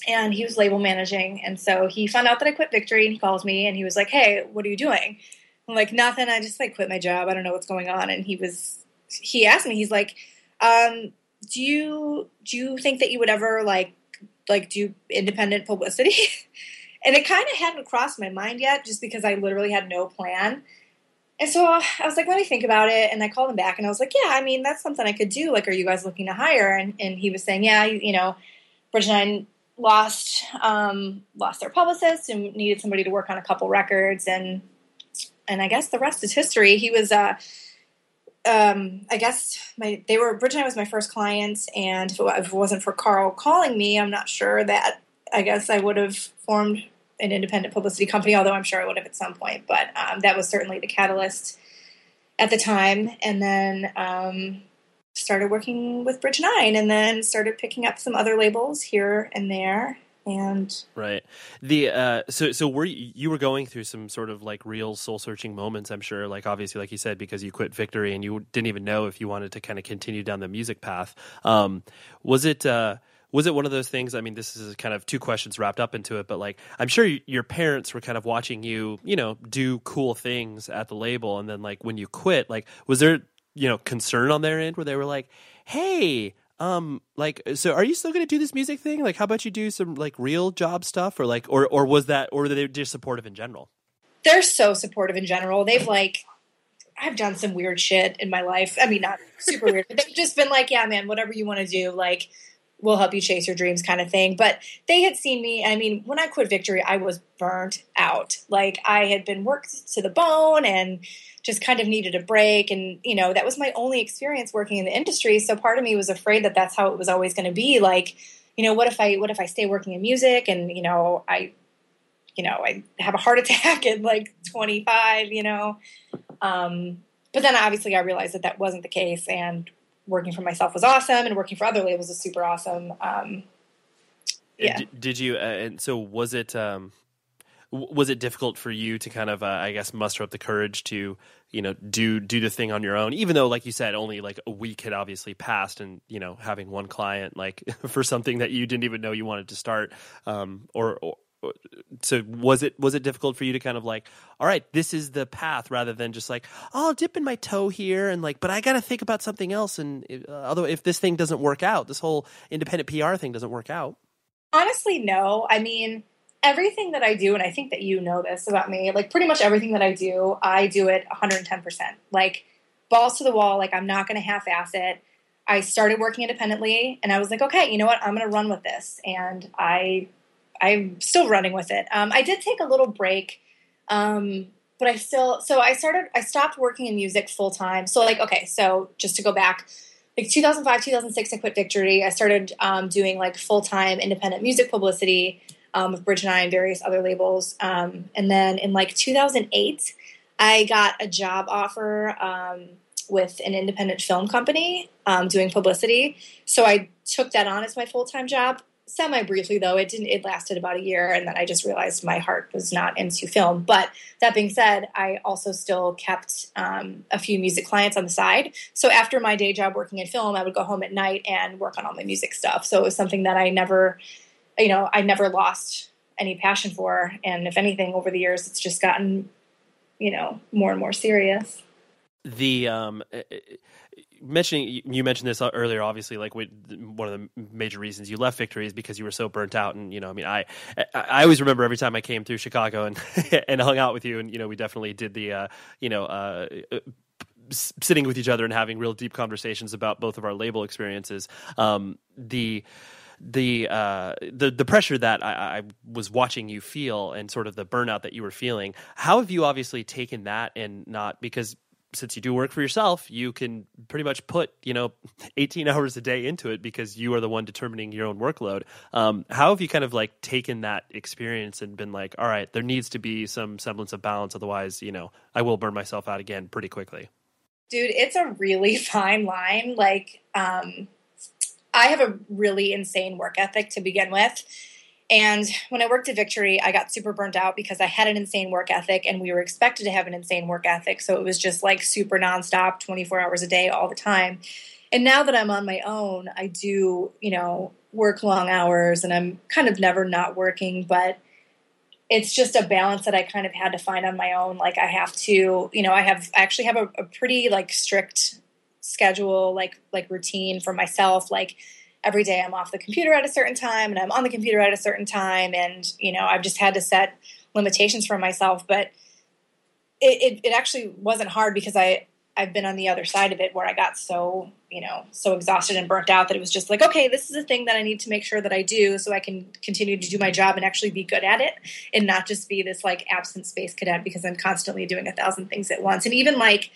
and he was label managing. And so he found out that I quit Victory, and he calls me, and he was like, "Hey, what are you doing?" I'm like, "Nothing. I just like quit my job. I don't know what's going on." And he was, he asked me, he's like, um, "Do you do you think that you would ever like like do independent publicity?" And it kind of hadn't crossed my mind yet just because I literally had no plan. And so I was like, let me think about it. And I called him back and I was like, yeah, I mean, that's something I could do. Like, are you guys looking to hire? And, and he was saying, yeah, you know, Bridge Nine lost, um, lost their publicist and needed somebody to work on a couple records. And and I guess the rest is history. He was, uh, um, I guess my they were Bridge Nine was my first client, and if it, if it wasn't for Carl calling me, I'm not sure that I guess I would have formed an independent publicity company. Although I'm sure I would have at some point, but um, that was certainly the catalyst at the time. And then um, started working with Bridge Nine, and then started picking up some other labels here and there and right the uh so so were you, you were going through some sort of like real soul searching moments i'm sure like obviously like you said because you quit victory and you didn't even know if you wanted to kind of continue down the music path um was it uh was it one of those things? I mean this is kind of two questions wrapped up into it but like i'm sure your parents were kind of watching you you know do cool things at the label and then like when you quit like was there you know concern on their end where they were like hey um like so are you still going to do this music thing? Like how about you do some like real job stuff? Or like or or was that or were they just supportive in general? They're so supportive in general. They've like i've done some weird shit in my life. I mean not super weird but they've just been like yeah man whatever you want to do like we'll help you chase your dreams kind of thing. But they had seen me. I mean when i quit victory i was burnt out. Like i had been worked to the bone and just kind of needed a break. And you know that was my only experience working in the industry. So part of me was afraid that that's how it was always going to be. Like you know what if i what if i stay working in music and you know i you know i have a heart attack at like 25 you know? Um, but then obviously i realized that that wasn't the case. And working for myself was awesome and working for other labels was super awesome um, yeah. did, did you uh, and so was it um was it difficult for you to kind of uh, i guess muster up the courage to you know do do the thing on your own? Even though like you said only like a week had obviously passed and you know having one client like for something that you didn't even know you wanted to start um or, or so was it was it difficult for you to kind of like all right this is the path rather than just like oh I'll dip in my toe here and like but i got to think about something else and uh, although if this thing doesn't work out this whole independent pr thing doesn't work out honestly no i mean everything that I do, and I think that you know this about me, like pretty much everything that I do, I do it 110%. Like balls to the wall, like I'm not going to half ass it. I started working independently and I was like, okay, you know what? I'm to run with this. And I, I'm still running with it. Um, I did take a little break. Um, but I still, so I started, I stopped working in music full time. So like, okay, so just to go back, like 2005, 2006, I quit Victory. I started um, doing like full time independent music publicity um, with Bridge Nine and various other labels. Um, and then in like 2008, I got a job offer um, with an independent film company um, doing publicity. So I took that on as my full time job. Semi briefly though, it didn't. It lasted about a year, and then I just realized my heart was not into film. But that being said, I also still kept um, a few music clients on the side. So after my day job working in film, I would go home at night and work on all my music stuff. So it was something that I never you know, I never lost any passion for. And if anything, over the years, it's just gotten, you know, more and more serious. The um, eh, eh, mentioning you mentioned this earlier, obviously, like one of the major reasons you left Victory is because you were so burnt out. And you know, I mean, I I always remember every time I came through Chicago and and hung out with you, and you know, we definitely did the uh, you know. Uh, sitting with each other and having real deep conversations about both of our label experiences. Um, the the uh, the the pressure that I, I, was watching you feel and sort of the burnout that you were feeling. How have you obviously taken that and not because since you do work for yourself, you can pretty much put you know 18 hours a day into it because you are the one determining your own workload. Um, how have you kind of like taken that experience and been like, all right, there needs to be some semblance of balance, otherwise, you know, I will burn myself out again pretty quickly. Dude, it's a really fine line. Like, um, I have a really insane work ethic to begin with. And when I worked at Victory, I got super burnt out because I had an insane work ethic and we were expected to have an insane work ethic. So it was just like super nonstop, 24 hours a day, all the time. And now that I'm on my own, I do, you know, work long hours and I'm kind of never not working, but it's just a balance that I kind of had to find on my own. Like I have to, you know, I have I actually have a, a pretty like strict schedule like like routine for myself like every day i'm off the computer at a certain time and i'm on the computer at a certain time and you know i've just had to set limitations for myself but it, it, it actually wasn't hard because i I've been on the other side of it where I got so, you know, so exhausted and burnt out that it was just like, okay, this is a thing that I need to make sure that I do so I can continue to do my job and actually be good at it and not just be this like absent space cadet because I'm constantly doing a thousand things at once. And even like,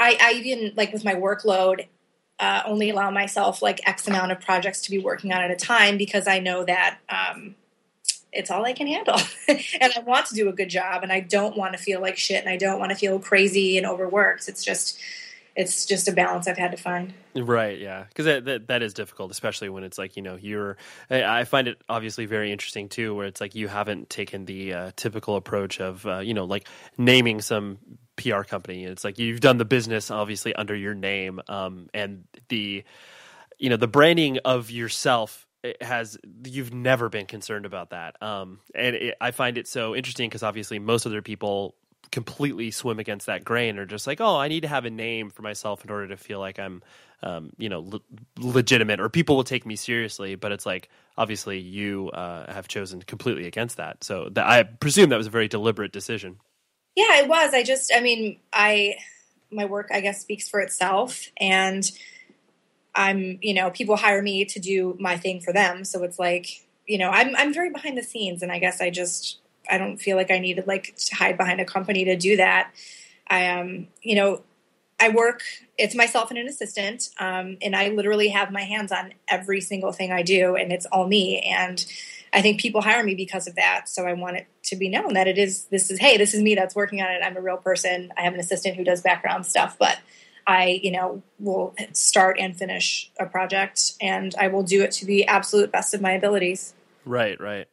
I, I even like with my workload, uh, only allow myself like X amount of projects to be working on at a time because I know that um, it's all I can handle. and I want to do a good job and I don't want to feel like shit and I don't want to feel crazy and overworked. It's just it's just a balance I've had to find. Right. Yeah. Because that, that, that is difficult, especially when it's like you know you're. I find it obviously very interesting too, where it's like you haven't taken the uh, typical approach of uh, you know like naming some PR company. And it's like you've done the business obviously under your name, um, and the you know the branding of yourself has you've never been concerned about that. Um, and it, i find it so interesting because obviously most other people completely swim against that grain or just like oh i need to have a name for myself in order to feel like i'm um, you know le- legitimate or people will take me seriously but it's like obviously you uh, have chosen completely against that. So i presume that was a very deliberate decision yeah it was i just i mean i my work i guess speaks for itself and I'm, you know, people hire me to do my thing for them. So it's like, you know, I'm I'm very behind the scenes and I guess I just I don't feel like I needed like to hide behind a company to do that. I um, you know, I work it's myself and an assistant. Um, and I literally have my hands on every single thing I do and it's all me. And I think people hire me because of that. So I want it to be known that it is this is hey, this is me that's working on it. I'm a real person. I have an assistant who does background stuff, but I, you know, will start and finish a project and I will do it to the absolute best of my abilities. Right, right.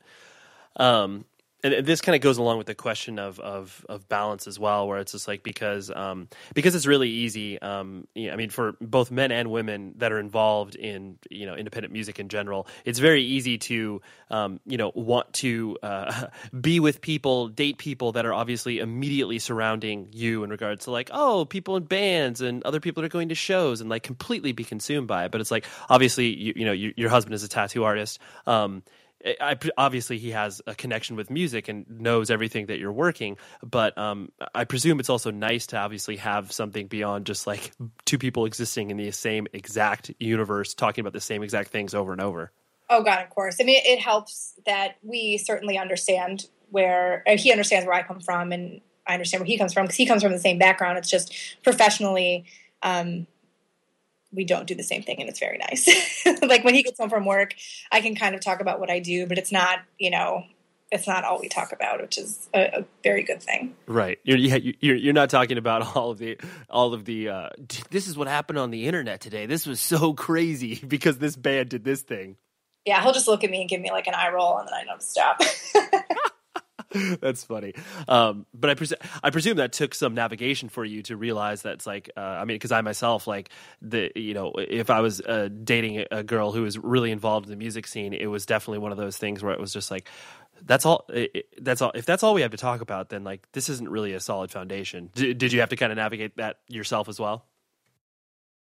Um, and this kind of goes along with the question of, of, of balance as well, where it's just like because um, because it's really easy. Um, I mean, for both men and women that are involved in you know independent music in general, it's very easy to um, you know want to uh, be with people, date people that are obviously immediately surrounding you in regards to like oh people in bands and other people that are going to shows and like completely be consumed by it. But it's like obviously you, you know you, your husband is a tattoo artist. Um, I, obviously he has a connection with music and knows everything that you're working but um, i presume it's also nice to obviously have something beyond just like two people existing in the same exact universe talking about the same exact things over and over. Oh god of course. I mean it helps that we certainly understand where he understands where i come from and i understand where he comes from because he comes from the same background. It's just professionally um, we don't do the same thing and it's very nice. like when he gets home from work, I can kind of talk about what I do, but it's not, you know, it's not all we talk about, which is a, a very good thing. Right. You're, you're, you're not talking about all of the, all of the, uh, this is what happened on the internet today. This was so crazy because this band did this thing. Yeah. He'll just look at me and give me like an eye roll and then I know to stop. That's funny. Um, but I, I presume that took some navigation for you to realize that's like, uh, I mean, because I myself, like, the, you know, if I was uh, dating a girl who was really involved in the music scene, it was definitely one of those things where it was just like, that's all, that's all, if that's all we have to talk about, then like, this isn't really a solid foundation. D- did you have to kind of navigate that yourself as well?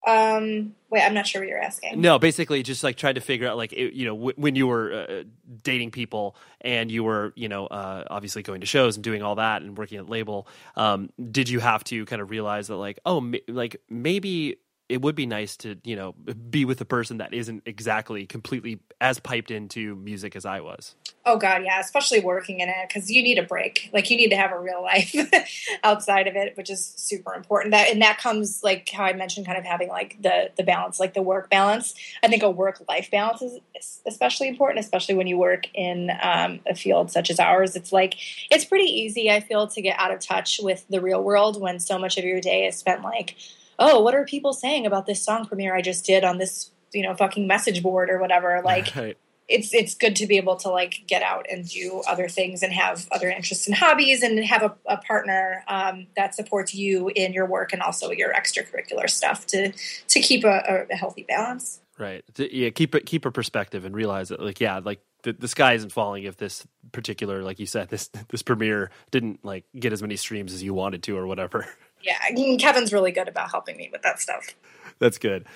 Um, wait, I'm not sure what you're asking. No, basically, just like trying to figure out, like, it, you know, w- when you were uh, dating people and you were, you know, uh, obviously going to shows and doing all that and working at label, um, did you have to kind of realize that, like, oh, m- like maybe it would be nice to, you know, be with a person that isn't exactly completely as piped into music as I was. Oh God, yeah, especially working in it because you need a break. Like you need to have a real life outside of it, which is super important. That and that comes like how I mentioned, kind of having like the the balance, like the work balance. I think a work life balance is especially important, especially when you work in um, a field such as ours. It's like it's pretty easy, I feel, to get out of touch with the real world when so much of your day is spent like, oh, what are people saying about this song premiere I just did on this you know fucking message board or whatever. Like. Right it's it's good to be able to like get out and do other things and have other interests and hobbies and have a, a partner um, that supports you in your work and also your extracurricular stuff to to keep a, a healthy balance. Right. Yeah. Keep it. Keep a perspective and realize that, like, yeah, like the, the sky isn't falling if this particular, like you said, this this premiere didn't like get as many streams as you wanted to or whatever. Yeah, Kevin's really good about helping me with that stuff. That's good.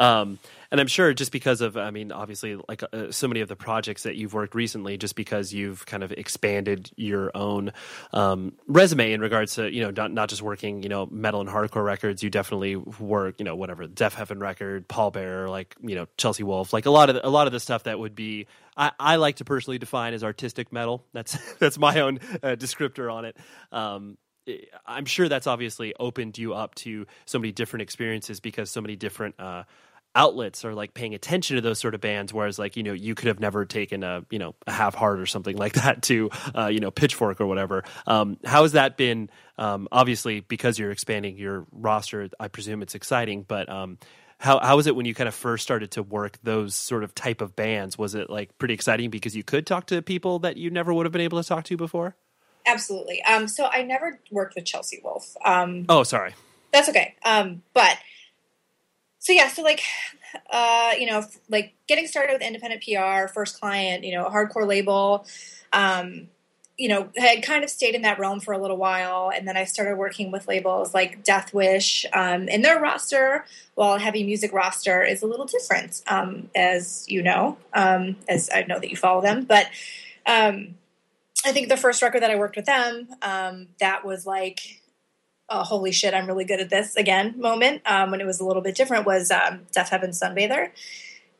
Um, and I'm sure just because of, I mean, obviously, like uh, so many of the projects that you've worked recently, just because you've kind of expanded your own um, resume in regards to, you know, not, not just working, you know, metal and hardcore records. You definitely work, you know, whatever Deafheaven record, Paul Pallbearer, like you know, Chelsea Wolfe, like a lot of the, a lot of the stuff that would be. I, I like to personally define as artistic metal. That's that's my own uh, descriptor on it. Um, I'm sure that's obviously opened you up to so many different experiences because so many different uh, outlets are like paying attention to those sort of bands whereas like you know you could have never taken a you know a Have Heart or something like that to uh, you know pitchfork or whatever. Um, how has that been? Um, obviously because you're expanding your roster i presume it's exciting but um, how how was it when you kind of first started to work those sort of type of bands? Was it like pretty exciting because you could talk to people that you never would have been able to talk to before absolutely um, so i never worked with chelsea Wolfe. um, oh sorry that's okay um, but so yeah, so like, uh, you know, like getting started with independent PR, first client, you know, a hardcore label, um, you know, had kind of stayed in that realm for a little while, and then I started working with labels like Deathwish, um, and their roster, while heavy music roster, is a little different, um, as you know, um, as I know that you follow them, but. Um, I think the first record that I worked with them, um, that was like oh, holy shit, I'm really good at this again moment um, when it was a little bit different was um, Deafheaven Sunbather.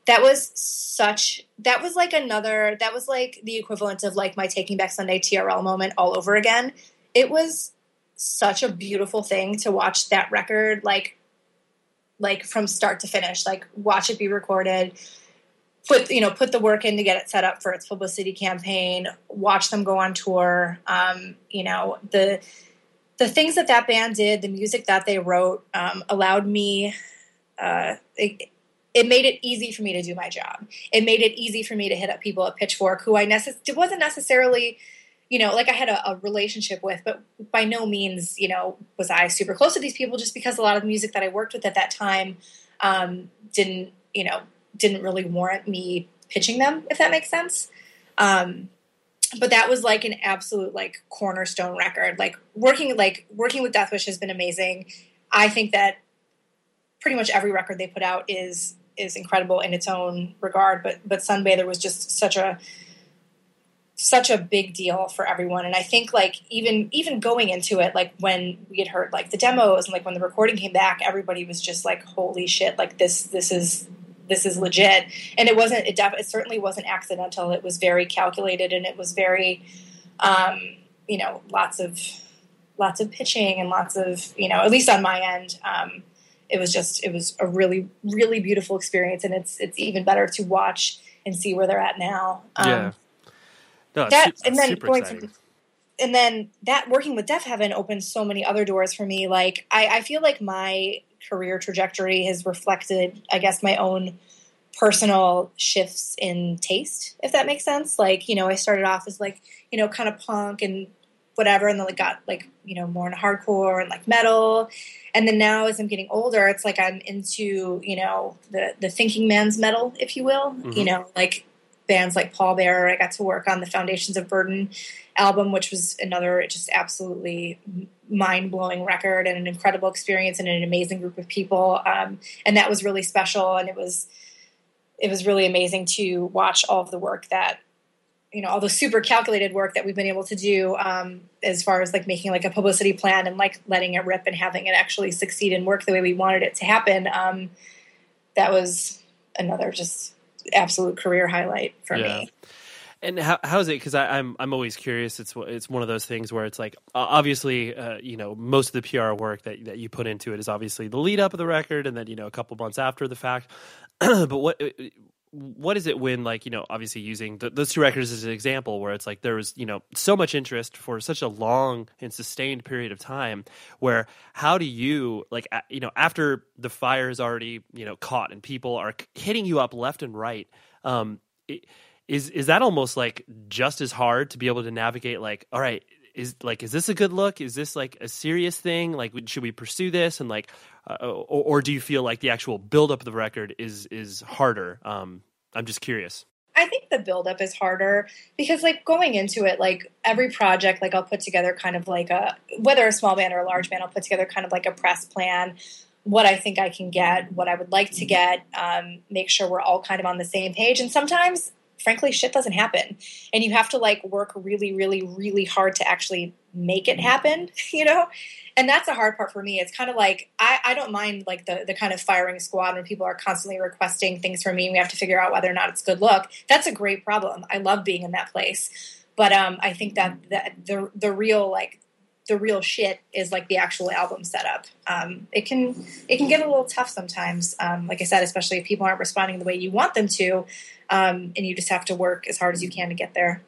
That was such, that was like another, that was like the equivalent of like my Taking Back Sunday TRL moment all over again. It was such a beautiful thing to watch that record like like from start to finish like watch it be recorded put you know put the work in to get it set up for its publicity campaign watch them go on tour um, you know the the things that that band did, the music that they wrote, um, allowed me. Uh, it, it, made it easy for me to do my job. It made it easy for me to hit up people at Pitchfork who I necess- it wasn't necessarily, you know, like I had a, a, relationship with, but by no means, you know, was I super close to these people. Just because a lot of the music that I worked with at that time um, didn't, you know, didn't really warrant me pitching them, if that makes sense. Um, but that was like an absolute like cornerstone record. Like working like working with Deathwish has been amazing. I think that pretty much every record they put out is is incredible in its own regard. But but Sunbather was just such a such a big deal for everyone and i think like even even going into it like when we had heard like the demos and like when the recording came back everybody was just like holy shit like this this is this is legit. And it wasn't. It, def- it certainly wasn't accidental. It was very calculated, and it was very, um, you know, lots of lots of pitching and lots of you know, at least on my end. Um, it was just it was a really really beautiful experience, and it's it's even better to watch and see where they're at now. Um, yeah. No, that and then going exciting. from and then that working with Deafheaven opened so many other doors for me. Like I, I feel like my career trajectory has reflected, I guess, my own personal shifts in taste, if that makes sense. Like, you know, I started off as like, you know, kind of punk and whatever, and then like got like, you know, more in hardcore and like metal. And then now as I'm getting older, it's like I'm into, you know, the the thinking man's metal, if you will. Mm-hmm. You know, like bands like Pallbearer. I got to work on the Foundations of Burden album, which was another just absolutely mind blowing record and an incredible experience and an amazing group of people. Um, and that was really special. And it was it was really amazing to watch all of the work that you know all the super calculated work that we've been able to do um, as far as like making like a publicity plan and like letting it rip and having it actually succeed and work the way we wanted it to happen um, that was another just absolute career highlight for yeah. me. And how how's it? Because I'm I'm always curious. It's it's one of those things where it's like obviously uh, you know most of the PR work that that you put into it is obviously the lead up of the record, and then you know a couple months after the fact. but what uh, what is it when like you know obviously using the, those two records as an example where it's like there was you know so much interest for such a long and sustained period of time where how do you like you know after the fire is already you know caught and people are hitting you up left and right um it, is is that almost like just as hard to be able to navigate like all right is like is this a good look? Is this like a serious thing? Like should we pursue this? And like uh, or, or, do you feel like the actual buildup of the record is is harder? Um i'm just curious. I think the buildup is harder because like going into it like every project like i'll put together kind of like a whether a small band or a large band i'll put together kind of like a press plan what I think I can get, what I would like to get, um, make sure we're all kind of on the same page. And sometimes, frankly, shit doesn't happen. And you have to like work really, really, really hard to actually make it happen, you know? And that's the hard part for me. It's kind of like I, I don't mind like the the kind of firing squad when people are constantly requesting things from me and we have to figure out whether or not it's good look. That's a great problem. I love being in that place. But um, I think that, that the the real like the real shit is like the actual album setup. Um, it can it can get a little tough sometimes. Um, like I said, especially if people aren't responding the way you want them to, um, and you just have to work as hard as you can to get there.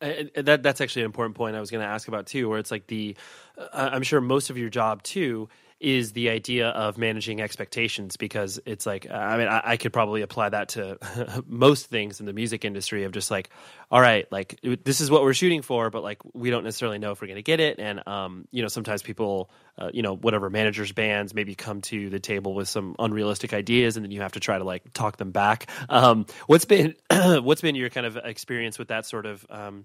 Uh, that that's actually an important point I was going to ask about too, where it's like the uh, I'm sure most of your job too is the idea of managing expectations because it's like I mean I, I could probably apply that to most things in the music industry of just like all right like this is what we're shooting for but like we don't necessarily know if we're going to get it. And um you know sometimes people uh, you know whatever managers bands maybe come to the table with some unrealistic ideas and then you have to try to like talk them back. Um what's been what's been your kind of experience with that sort of um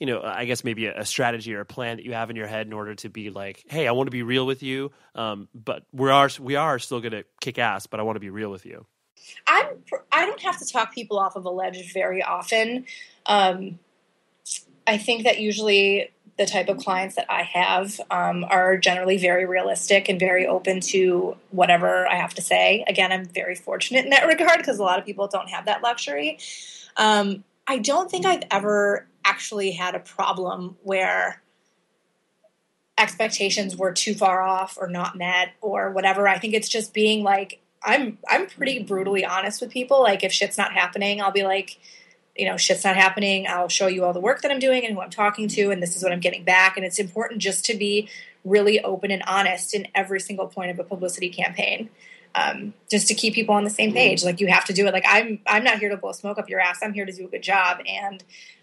you know, I guess maybe a, strategy or a plan that you have in your head in order to be like, hey, I want to be real with you, um, but we are we are still going to kick ass, but I want to be real with you. I'm I don't have to talk people off of a ledge very often. Um, I think that usually the type of clients that I have um, are generally very realistic and very open to whatever I have to say. Again, I'm very fortunate in that regard because a lot of people don't have that luxury. Um, I don't think I've ever actually had a problem where expectations were too far off or not met or whatever. I think it's just being like I'm I'm pretty brutally honest with people. Like if shit's not happening, I'll be like, you know, shit's not happening. I'll show you all the work that I'm doing and who I'm talking to and this is what I'm getting back and it's important just to be really open and honest in every single point of a publicity campaign um, just to keep people on the same page. Like you have to do it. Like I'm, I'm not here to blow smoke up your ass. I'm here to do a good job, and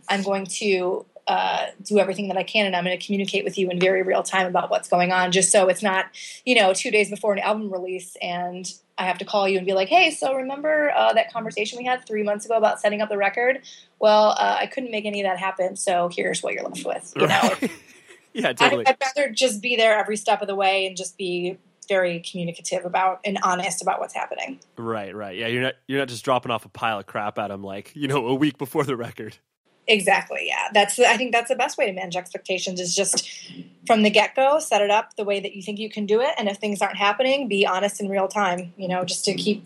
I'm going to uh, do everything that I can, and I'm going to communicate with you in very real time about what's going on, just so it's not, you know, two days before an album release, and I have to call you and be like, "Hey, so remember uh, that conversation we had three months ago about setting up the record? Well, uh, I couldn't make any of that happen, so here's what you're left with." You know. yeah, totally. I'd rather just be there every step of the way and just be very communicative about and honest about what's happening. Right, right. Yeah, you're not you're not just dropping off a pile of crap at them like, you know, a week before the record. Exactly. Yeah. That's I think that's the best way to manage expectations is just from the get-go set it up the way that you think you can do it and if things aren't happening, be honest in real time, you know, just to keep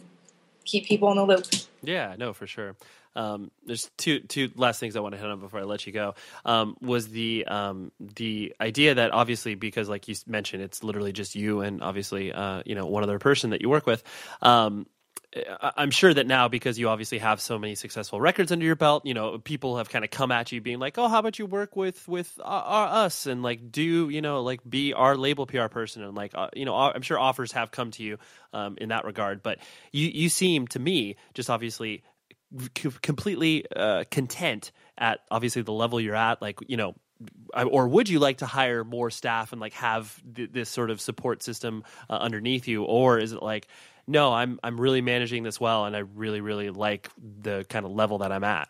keep people in the loop. Yeah, no, for sure. Um, there's two two last things I want to hit on before I let you go. Um, was the um, the idea that obviously because like you mentioned, it's literally just you and obviously uh, you know one other person that you work with. I'm sure that now because you obviously have so many successful records under your belt, you know, people have kind of come at you being like, "Oh, how about you work with with uh, us? And like do you know like be our label PR person and like uh, you know I'm sure offers have come to you um, in that regard, but you you seem to me just obviously completely uh, content at obviously the level you're at like you know or would you like to hire more staff and like have th- this sort of support system uh, underneath you? Or is it like no i'm i'm really managing this well and i really really like the kind of level that i'm at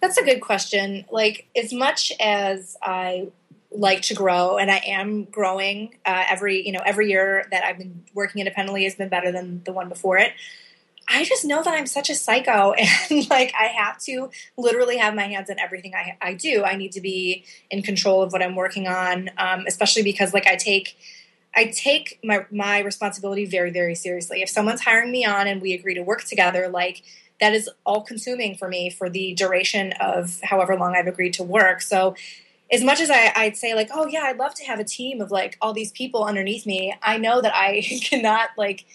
that's a good question like as much as i like to grow and i am growing uh, every you know every year that i've been working independently has been better than the one before it I just know that I'm such a psycho and like I have to literally have my hands in everything I, I do. I need to be in control of what I'm working on, um, especially because like I take I take my my responsibility very very seriously. If someone's hiring me on and we agree to work together, like that is all consuming for me for the duration of however long I've agreed to work. So as much as I, I'd say like, oh yeah, I'd love to have a team of like all these people underneath me, I know that I cannot like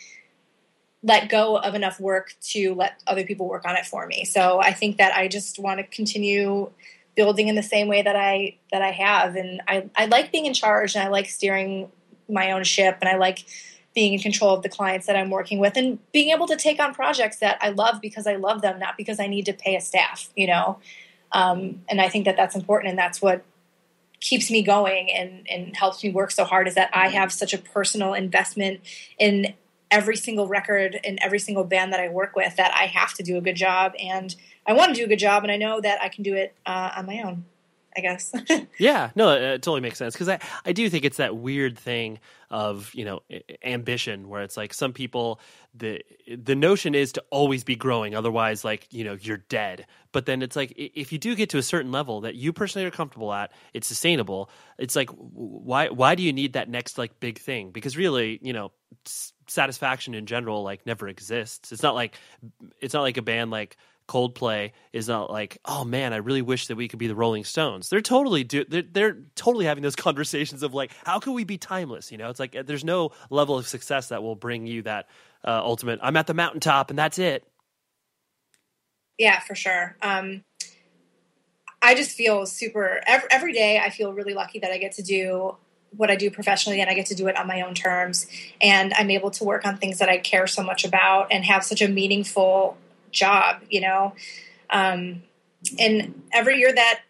let go of enough work to let other people work on it for me. So I think that I just want to continue building in the same way that I that I have and I I like being in charge and I like steering my own ship and I like being in control of the clients that I'm working with and being able to take on projects that I love because I love them, not because I need to pay a staff, you know. Um, and I think that that's important and that's what keeps me going and, and helps me work so hard is that I have such a personal investment in every single record and every single band that I work with that I have to do a good job and I want to do a good job and I know that I can do it uh, on my own. I guess. yeah, no, it, it totally makes sense because I, I do think it's that weird thing of you know ambition where it's like some people the the notion is to always be growing otherwise like you know you're dead. But then it's like if you do get to a certain level that you personally are comfortable at it's sustainable it's like why why do you need that next like big thing? Because really you know satisfaction in general like never exists. It's not like it's not like a band like Coldplay is not like, oh man, I really wish that we could be the Rolling Stones. They're totally do they're, they're totally having those conversations of like, how can we be timeless? You know, it's like uh, there's no level of success that will bring you that uh, ultimate. I'm at the mountaintop and that's it. Yeah, for sure. Um, I just feel super every, every day. I feel really lucky that I get to do what I do professionally and I get to do it on my own terms. And I'm able to work on things that I care so much about and have such a meaningful job, you know. Um, and every year that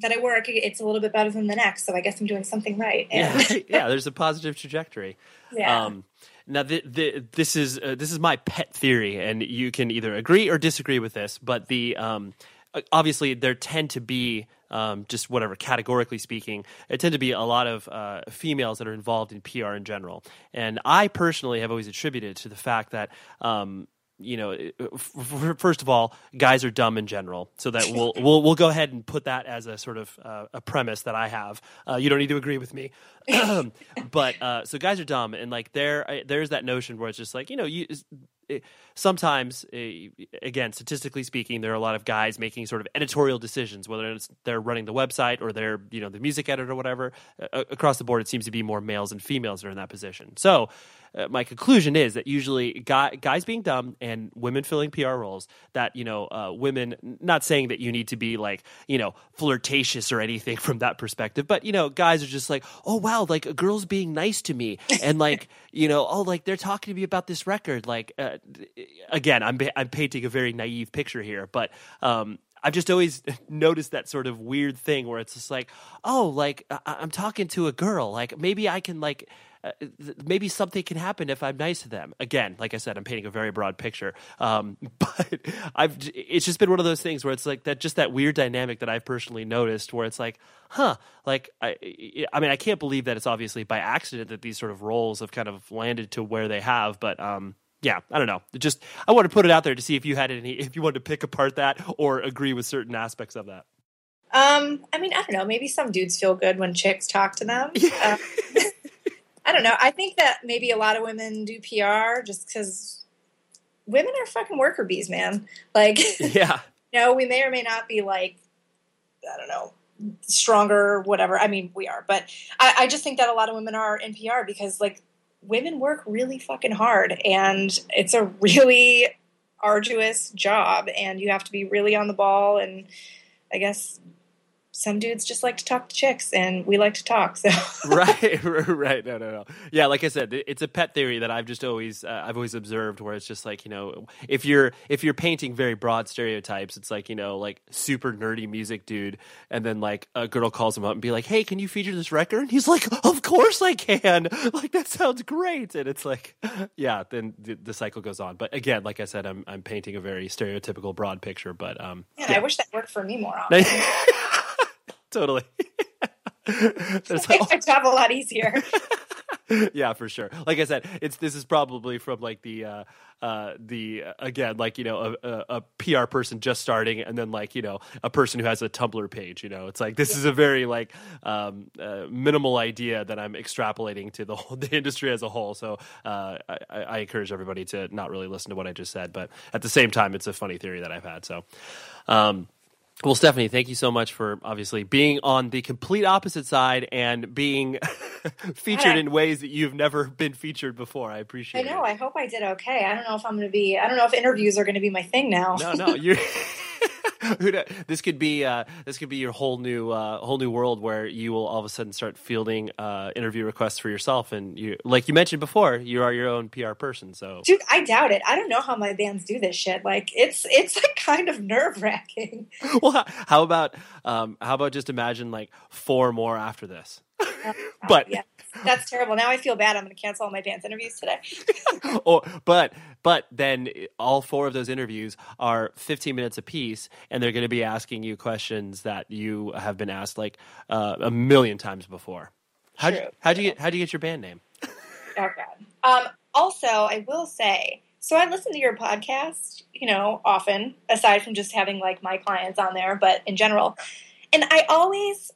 that I work, it's a little bit better than the next. So I guess I'm doing something right. And yeah, yeah. There's a positive trajectory. Yeah. Um, now, the, the, this is uh, this is my pet theory, and you can either agree or disagree with this. But the um, obviously there tend to be um, just whatever categorically speaking, it tend to be a lot of uh, females that are involved in PR in general. And I personally have always attributed to the fact that um, you know, first of all, guys are dumb in general. So that we'll we'll we'll go ahead and put that as a sort of uh, a premise that I have. Uh, you don't need to agree with me, but uh, so guys are dumb, and like there there's that notion where it's just like you know you sometimes again statistically speaking there are a lot of guys making sort of editorial decisions whether it's they're running the website or they're you know the music editor or whatever across the board it seems to be more males and females that are in that position so uh, my conclusion is that usually guy, guys being dumb and women filling PR roles, that, you know, uh, women, not saying that you need to be like, you know, flirtatious or anything from that perspective, but, you know, guys are just like, oh, wow, like a girl's being nice to me. And like, you know, oh, like they're talking to me about this record. Like, uh, again, I'm, I'm painting a very naive picture here, but, um, I've just always noticed that sort of weird thing where it's just like, oh, like I- am talking to a girl, like maybe I can like uh, maybe something can happen if I'm nice to them. Again, like I said, I'm painting a very broad picture, um, but I've it's just been one of those things where it's like that, just that weird dynamic that I've personally noticed, where it's like, huh, like I, I mean, I can't believe that it's obviously by accident that these sort of roles have kind of landed to where they have, but um, yeah, I don't know. Just I want to put it out there to see if you had any, if you wanted to pick apart that or agree with certain aspects of that. Um, I mean, I don't know. Maybe some dudes feel good when chicks talk to them. Yeah. Uh, I don't know. I think that maybe a lot of women do PR just because women are fucking worker bees, man. Like, yeah. you know, we may or may not be like, I don't know, stronger, whatever. I mean, we are, but I, I just think that a lot of women are in PR because, like, women work really fucking hard and it's a really arduous job and you have to be really on the ball and I guess some dudes just like to talk to chicks and we like to talk so. Right right no no no. Yeah like i said it's a pet theory that i've just always uh, i've always observed where it's just like you know if you're if you're painting very broad stereotypes it's like you know like super nerdy music dude and then like a girl calls him up and be like hey can you feature this record? And he's like of course i can. Like that sounds great and it's like yeah then the, the cycle goes on. But again like i said i'm i'm painting a very stereotypical broad picture but um yeah, yeah. i wish that worked for me more often totally. It's makes my job a lot easier. yeah, for sure. Like I said, it's this is probably from like the uh, uh, the uh, again like you know a, a, a, PR person just starting, and then like you know a person who has a Tumblr page. You know, it's like this yeah. is a very like um, uh, minimal idea that I'm extrapolating to the whole the industry as a whole. So uh, I, I, encourage everybody to not really listen to what I just said, but at the same time, it's a funny theory that I've had. So. Um, well, Stephanie, thank you so much for obviously being on the complete opposite side and being featured in ways that you've never been featured before. I appreciate it. I know. It. I hope I did okay. I don't know if I'm going to be, I don't know if interviews are going to be my thing now. No, no. You're. this could be uh, this could be your whole new uh, whole new world where you will all of a sudden start fielding uh, interview requests for yourself, and you like you mentioned before, you are your own PR person. So, dude, I doubt it. I don't know how my bands do this shit. Like, it's it's like kind of nerve wracking. well, how about um, how about just imagine like four more after this? but yes. that's terrible. Now I feel bad. I'm going to cancel all my dance interviews today. or but but then all four of those interviews are 15 minutes apiece and they're going to be asking you questions that you have been asked like uh, a million times before How do you, how'd you get how'd you get your band name Oh God. Um, also, I will say, so I listen to your podcast, you know, often, aside from just having like my clients on there, but in general. And I always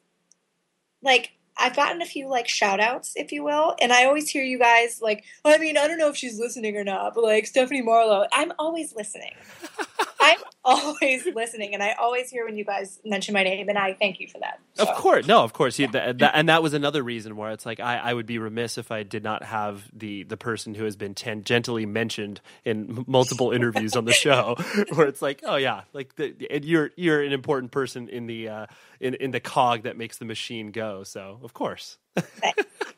like I've gotten a few like shout outs, if you will, and I always hear you guys like, I mean, I don't know if she's listening or not, but like Stephanie Marlow, I'm always listening. I'm always listening, and I always hear when you guys mention my name, and I thank you for that. Of course, no, of course, yeah, that, that, and that was another reason where it's like I, I would be remiss if I did not have the the person who has been tangentially mentioned in m- multiple interviews on the show, where it's like, oh yeah, like the, and you're you're an important person in the uh, in in the cog that makes the machine go. So of course, but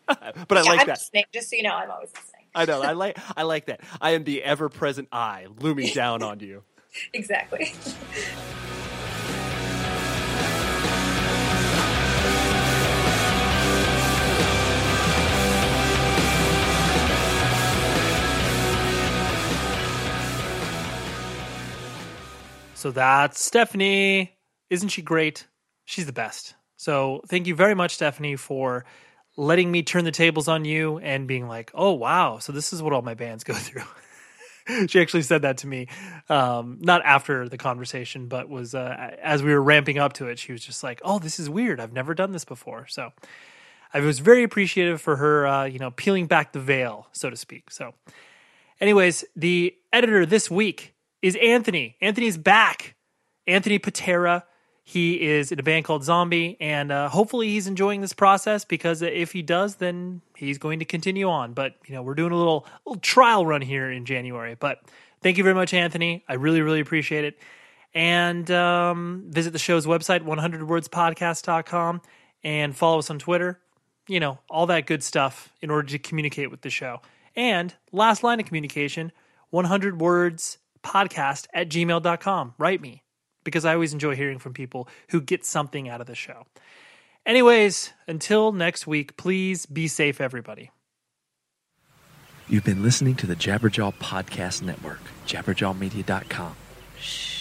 I yeah, like I'm that. listening. Just so you know, I'm always listening. I know. I like. I like that. I am the ever present eye looming down on you. Exactly. So that's Stephanie. Isn't she great? She's the best. So thank you very much, Stephanie, for letting me turn the tables on you and being like, oh, wow. So this is what all my bands go through. she actually said that to me, um, not after the conversation, but was uh, as we were ramping up to it. She was just like, oh, this is weird. I've never done this before. So I was very appreciative for her, uh, you know, peeling back the veil, so to speak. So, anyways, the editor this week is Anthony. Anthony's back. Anthony Paterra. He is in a band called Zombi, and uh, hopefully he's enjoying this process because if he does, then he's going to continue on. But you know, we're doing a little little trial run here in January. But thank you very much, Anthony. I really really appreciate it. And um, visit the show's website, 100wordspodcast.com, and follow us on Twitter. You know, all that good stuff in order to communicate with the show. And last line of communication, 100 words podcast at gmail.com. Write me because I always enjoy hearing from people who get something out of the show. Anyways, until next week, please be safe, everybody. You've been listening to the Jabberjaw Podcast Network, jabberjawmedia.com. Shh.